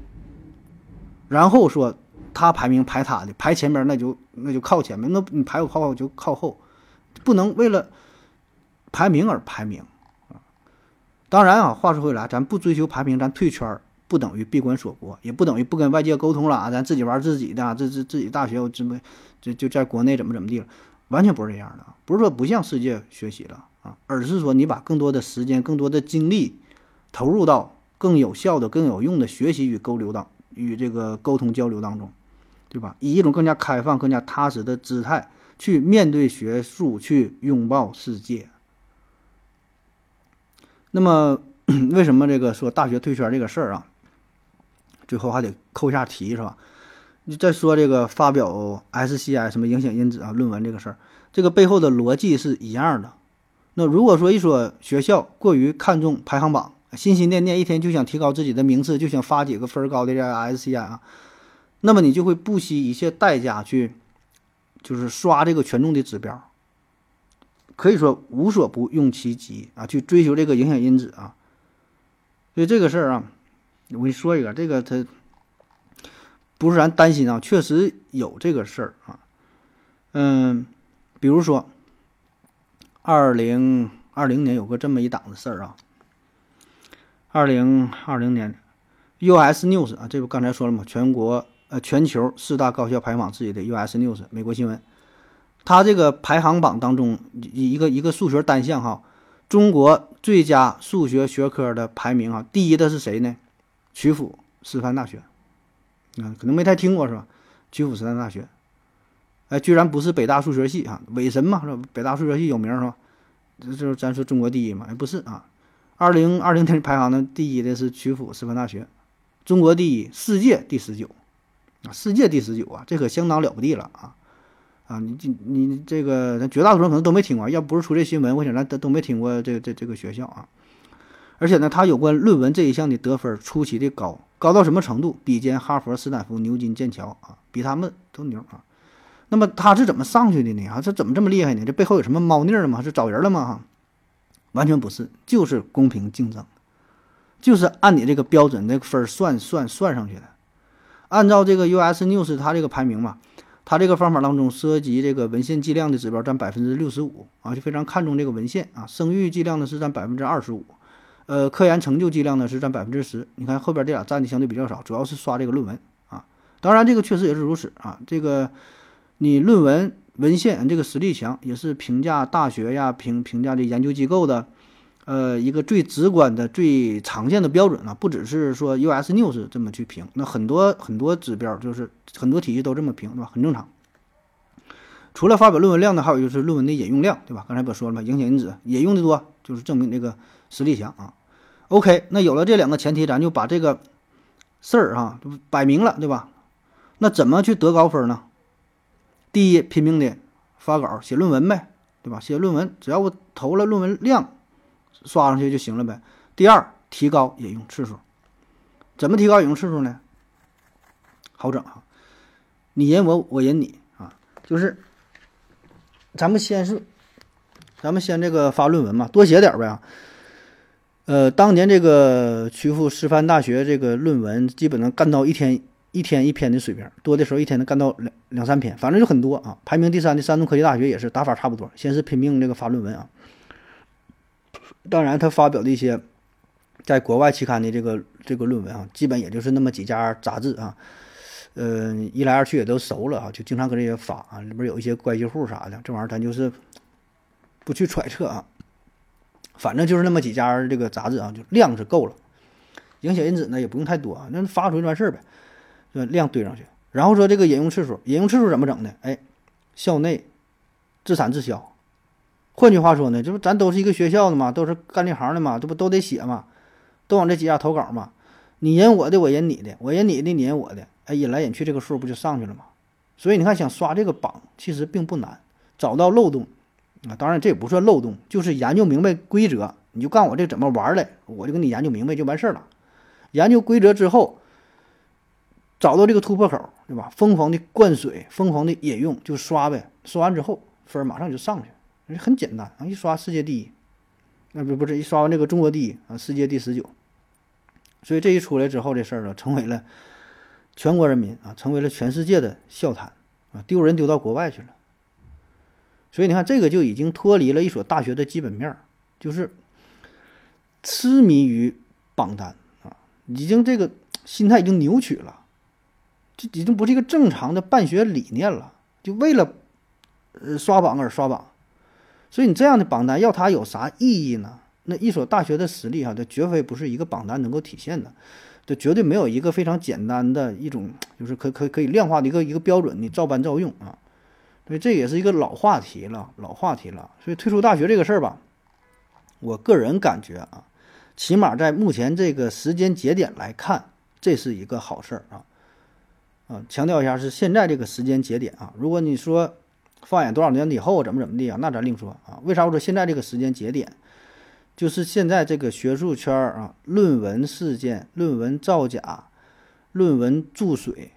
然后说他排名排他的排前边，那就那就靠前面；那你排我靠后就靠后，不能为了排名而排名啊。当然啊，话说回来，咱不追求排名，咱退圈不等于闭关锁国，也不等于不跟外界沟通了啊。咱自己玩自己的，这这自己大学我怎么就就在国内怎么怎么地了，完全不是这样的，不是说不向世界学习了啊，而是说你把更多的时间、更多的精力投入到。更有效的、更有用的学习与沟流当与这个沟通交流当中，对吧？以一种更加开放、更加踏实的姿态去面对学术，去拥抱世界。那么 为什么这个说大学退圈这个事儿啊，最后还得扣一下题是吧？你再说这个发表 SCI 什么影响因子啊论文这个事儿，这个背后的逻辑是一样的。那如果说一所学校过于看重排行榜，心心念念一天就想提高自己的名次，就想发几个分高的这 SCI 啊，那么你就会不惜一切代价去，就是刷这个权重的指标，可以说无所不用其极啊，去追求这个影响因子啊。所以这个事儿啊，我跟你说一个，这个它不是咱担心啊，确实有这个事儿啊。嗯，比如说，二零二零年有个这么一档子事儿啊。二零二零年，US News 啊，这不刚才说了吗？全国呃全球四大高校排行榜之一的 US News 美国新闻，它这个排行榜当中一一个一个数学单项哈，中国最佳数学学科的排名啊，第一的是谁呢？曲阜师范大学，啊，可能没太听过是吧？曲阜师范大学，哎，居然不是北大数学系啊，伪神嘛是？北大数学系有名是吧？这就是咱说中国第一嘛？哎，不是啊。二零二零年排行的第一的是曲阜师范大学，中国第一，世界第十九，啊，世界第十九啊，这可相当了不地了啊！啊，你这你这个，咱绝大多数人可能都没听过，要不是出这新闻，我想咱都都没听过这这这个学校啊。而且呢，它有关论文这一项的得分出奇的高，高到什么程度？比肩哈佛、斯坦福、牛津、剑桥啊，比他们都牛啊。那么他是怎么上去的呢？啊，这怎么这么厉害呢？这背后有什么猫腻儿吗？是找人了吗？哈？完全不是，就是公平竞争，就是按你这个标准的分儿算算算上去的。按照这个 US News 它这个排名嘛，它这个方法当中涉及这个文献计量的指标占百分之六十五啊，就非常看重这个文献啊。声誉计量呢是占百分之二十五，呃，科研成就计量呢是占百分之十。你看后边这俩占的相对比较少，主要是刷这个论文啊。当然这个确实也是如此啊，这个你论文。文献这个实力强，也是评价大学呀评评价的研究机构的，呃，一个最直观的、最常见的标准了。不只是说 US News 这么去评，那很多很多指标就是很多体系都这么评，对吧？很正常。除了发表论文量呢，还有就是论文的引用量，对吧？刚才不说了吗？影响因子引用的多，就是证明这个实力强啊。OK，那有了这两个前提，咱就把这个事儿哈摆明了，对吧？那怎么去得高分呢？第一，拼命的发稿写论文呗，对吧？写论文，只要我投了论文量，刷上去就行了呗。第二，提高引用次数，怎么提高引用次数呢？好整啊，你引我，我引你啊，就是咱们先是，咱们先这个发论文嘛，多写点呗。呃，当年这个曲阜师范大学这个论文，基本上干到一天。一天一篇的水平，多的时候一天能干到两两三篇，反正就很多啊。排名第三的山东科技大学也是打法差不多，先是拼命这个发论文啊。当然，他发表的一些在国外期刊的这个这个论文啊，基本也就是那么几家杂志啊。呃，一来二去也都熟了啊，就经常搁这些发啊，里边有一些关系户啥的，这玩意儿咱就是不去揣测啊。反正就是那么几家这个杂志啊，就量是够了，影响因子呢也不用太多啊，那发出去完事儿呗。量堆上去，然后说这个引用次数，引用次数怎么整的？哎，校内自产自销。换句话说呢，这不咱都是一个学校的嘛，都是干这行的嘛，这不都得写嘛，都往这几家投稿嘛。你引我的，我引你的，我引你的，你引我的，哎，引来引去，这个数不就上去了吗？所以你看，想刷这个榜其实并不难，找到漏洞啊，当然这也不算漏洞，就是研究明白规则，你就告诉我这怎么玩的，我就给你研究明白就完事儿了。研究规则之后。找到这个突破口，对吧？疯狂的灌水，疯狂的引用，就刷呗。刷完之后，分马上就上去，很简单啊！一刷世界第一，那不不是一刷完这个中国第一啊，世界第十九。所以这一出来之后，这事儿呢，成为了全国人民啊，成为了全世界的笑谈啊，丢人丢到国外去了。所以你看，这个就已经脱离了一所大学的基本面，就是痴迷于榜单啊，已经这个心态已经扭曲了。这已经不是一个正常的办学理念了，就为了，呃，刷榜而刷榜，所以你这样的榜单要它有啥意义呢？那一所大学的实力哈，它绝非不是一个榜单能够体现的，这绝对没有一个非常简单的一种，就是可可可以量化的一个一个标准，你照搬照用啊。所以这也是一个老话题了，老话题了。所以退出大学这个事儿吧，我个人感觉啊，起码在目前这个时间节点来看，这是一个好事儿啊。啊，强调一下是现在这个时间节点啊。如果你说放眼多少年以后怎么怎么地啊，那咱另说啊。为啥我说现在这个时间节点，就是现在这个学术圈儿啊，论文事件、论文造假、论文注水，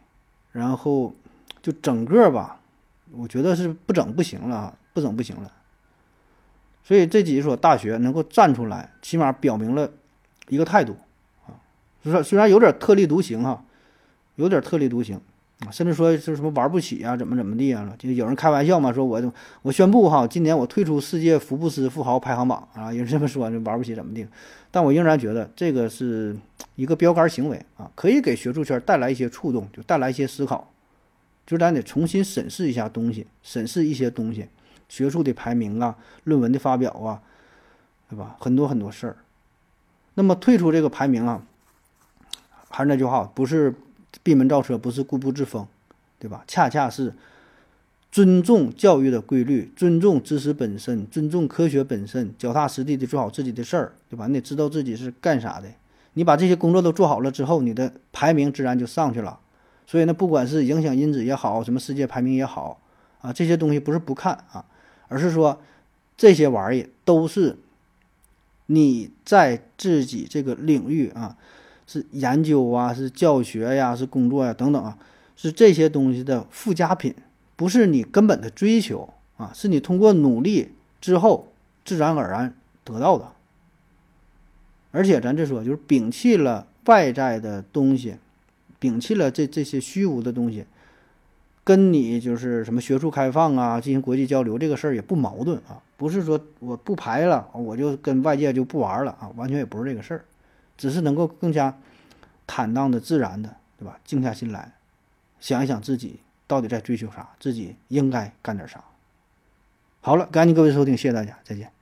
然后就整个吧，我觉得是不整不行了啊，不整不行了。所以这几所大学能够站出来，起码表明了一个态度啊，就是虽然有点特立独行哈。有点特立独行啊，甚至说是什么玩不起啊，怎么怎么地啊？就有人开玩笑嘛，说我我宣布哈，今年我退出世界福布斯富豪排行榜啊，有人这么说，就玩不起怎么地？但我仍然觉得这个是一个标杆行为啊，可以给学术圈带来一些触动，就带来一些思考，就咱得重新审视一下东西，审视一些东西，学术的排名啊，论文的发表啊，对吧？很多很多事儿。那么退出这个排名啊，还是那句话，不是。闭门造车不是固步自封，对吧？恰恰是尊重教育的规律，尊重知识本身，尊重科学本身，脚踏实地的做好自己的事儿，对吧？你得知道自己是干啥的。你把这些工作都做好了之后，你的排名自然就上去了。所以呢，不管是影响因子也好，什么世界排名也好，啊，这些东西不是不看啊，而是说这些玩意儿都是你在自己这个领域啊。是研究啊，是教学呀，是工作呀，等等啊，是这些东西的附加品，不是你根本的追求啊，是你通过努力之后自然而然得到的。而且咱这说，就是摒弃了外在的东西，摒弃了这这些虚无的东西，跟你就是什么学术开放啊，进行国际交流这个事儿也不矛盾啊，不是说我不排了，我就跟外界就不玩了啊，完全也不是这个事儿。只是能够更加坦荡的、自然的，对吧？静下心来，想一想自己到底在追求啥，自己应该干点啥。好了，感谢各位收听，谢谢大家，再见。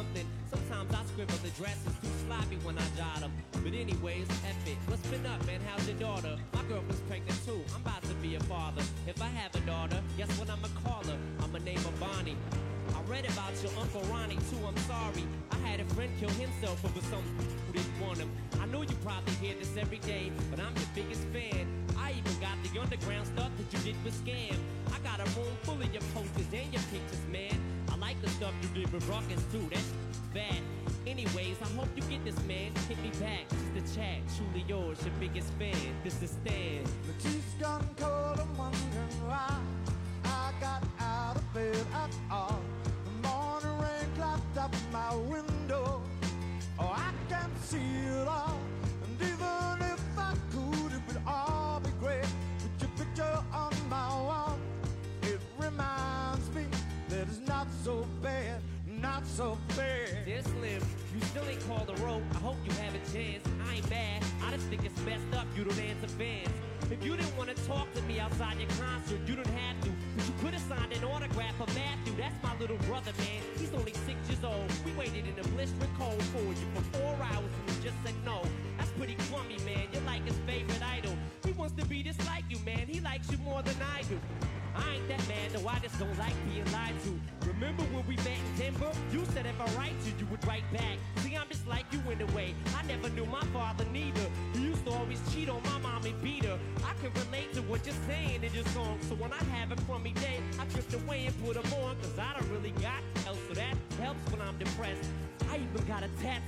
something. Sometimes I scribble the dresses too sloppy when I jot them. But anyways, it's epic. What's been up, man? How's your daughter? My girl was pregnant too. I'm about to be a father. If I have a daughter, guess what I'ma call her? I'ma name her Bonnie. I read about your Uncle Ronnie too, I'm sorry. I had a friend kill himself over some who didn't want him. I know you probably hear this every day, but I'm your biggest fan. I even got the underground stuff that you did with Scam. I got a room full of your posters and your pictures, man like the stuff you did with Ruckus too. That's bad. Anyways, I hope you get this, man. Hit me back. It's the chat. Truly yours, your biggest fan. This is Stan. The so fair. Dear Slim, you still ain't called the rope. I hope you have a chance. I ain't bad. I just think it's messed up. You don't answer fans. If you didn't want to talk to me outside your concert, you didn't have to. But you could have signed an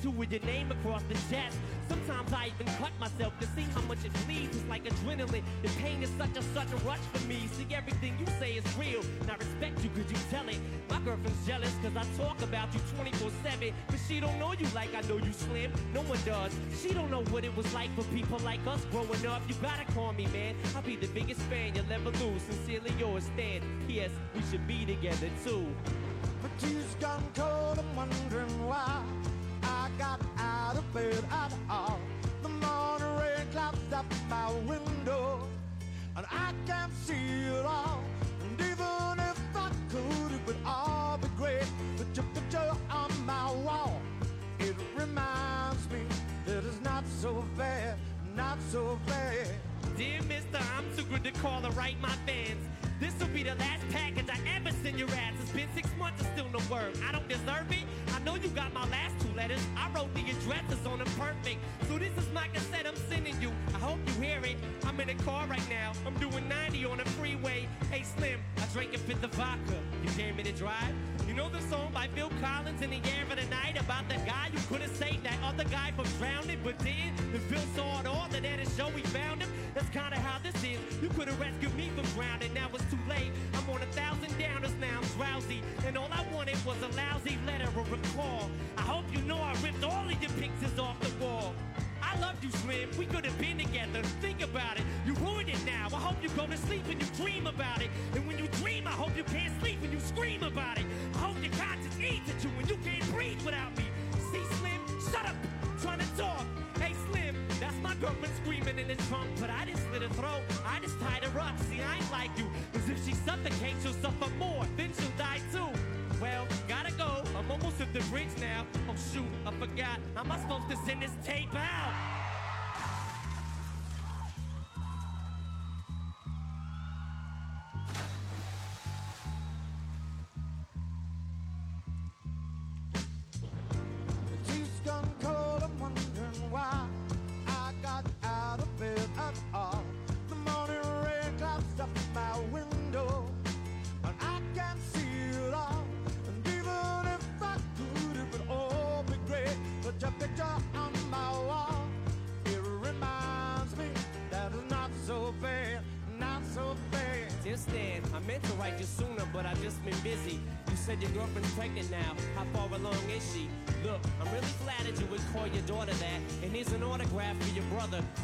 tattoo with your name across the chest. Sometimes I even cut myself to see how much it bleeds. It's like adrenaline. The pain is such a sudden rush for me. See, everything you say is real. And I respect you cause you tell it. My girlfriend's jealous cause I talk about you 24-7. But she don't know you like I know you slim. No one does. She don't know what it was like for people like us growing up. You gotta call me, man. I'll be the biggest fan you'll ever lose. Sincerely yours, Stan. P.S. We should be together too. My tea's gone cold, I'm wondering why. I got out of bed at all. The morning rain clouds up my window, and I can't see it all. And even if I could, it would all be great. But your picture on my wall, it reminds me that it's not so bad, not so bad. Dear mister, I'm too good to call or write my fans. This'll be the last package I ever send your ass. It's been six months and still no word. I don't deserve it. I know you got my last two letters. I wrote the addresses on them perfect. So this is my cassette I'm sending you. I hope you hear it. I'm in a car right now. I'm doing 90 on the freeway. Hey Slim, I drank a fifth of vodka. You dare me to drive? You know the song by Phil Collins in the air of the night about the guy who couldn't save that other guy from drowning, but did. The Phil saw it all, then at a show we found him. That's kinda how this is. You could have rescued me from drowning, now it's too late. I'm on a thousand downers now, I'm drowsy. And all I wanted was a lousy letter or call. I hope you know I ripped all of your pictures off the wall. I loved you, Slim. We could have been together. Think about it. You ruined it now. I hope you go to sleep and you dream about it. And when you dream, I hope you can't sleep and you scream about it. I hope your conscience eats at you and you can't breathe without me. See, Slim? Shut up. trying to talk. Hey, Slim. That's my girlfriend screaming in the trunk. But I didn't slit her throat. I just tied her up. See, I ain't like you. Cause if she suffocates, she'll suffer more. Then she'll die too. Well, gotta go. I'm almost at the bridge now. Oh shoot, I forgot. How am I supposed to send this tape out?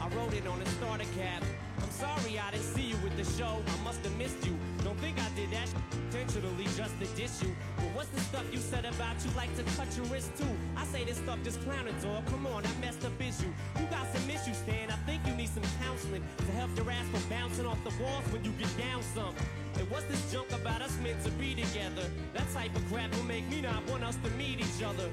I wrote it on a starter cap. I'm sorry I didn't see you with the show. I must have missed you. Don't think I did that intentionally just to diss you. But what's the stuff you said about you like to cut your wrist too? I say this stuff just clowning, dog. Come on, I messed up is you. You got some issues, Stan. I think you need some counseling to help your ass from bouncing off the walls when you get down some. And what's this junk about us meant to be together? That type of crap will make me not want us to meet each other.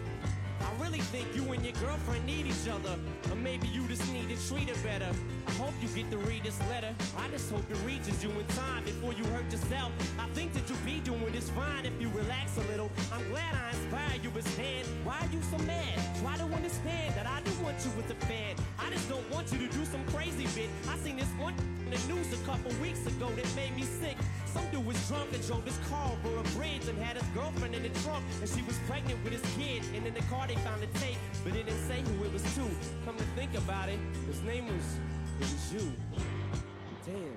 I really think you and your girlfriend need each other. Or maybe you just need to treat her better. I hope you get to read this letter. I just hope it reaches you in time before you hurt yourself. I think that you'll be doing this fine if you relax a little. I'm glad I inspired you, but Stan, why are you so mad? Try to understand that I do want you with a fan. I just don't want you to do some crazy bit. I seen this one in the news a couple weeks ago that made me sick. Some dude was drunk and drove his car over a bridge and had his girlfriend in the trunk, and she was pregnant with his kid. And in the car they found a tape, but it didn't say who it was to. Come to think about it, his name was, it was you. Damn.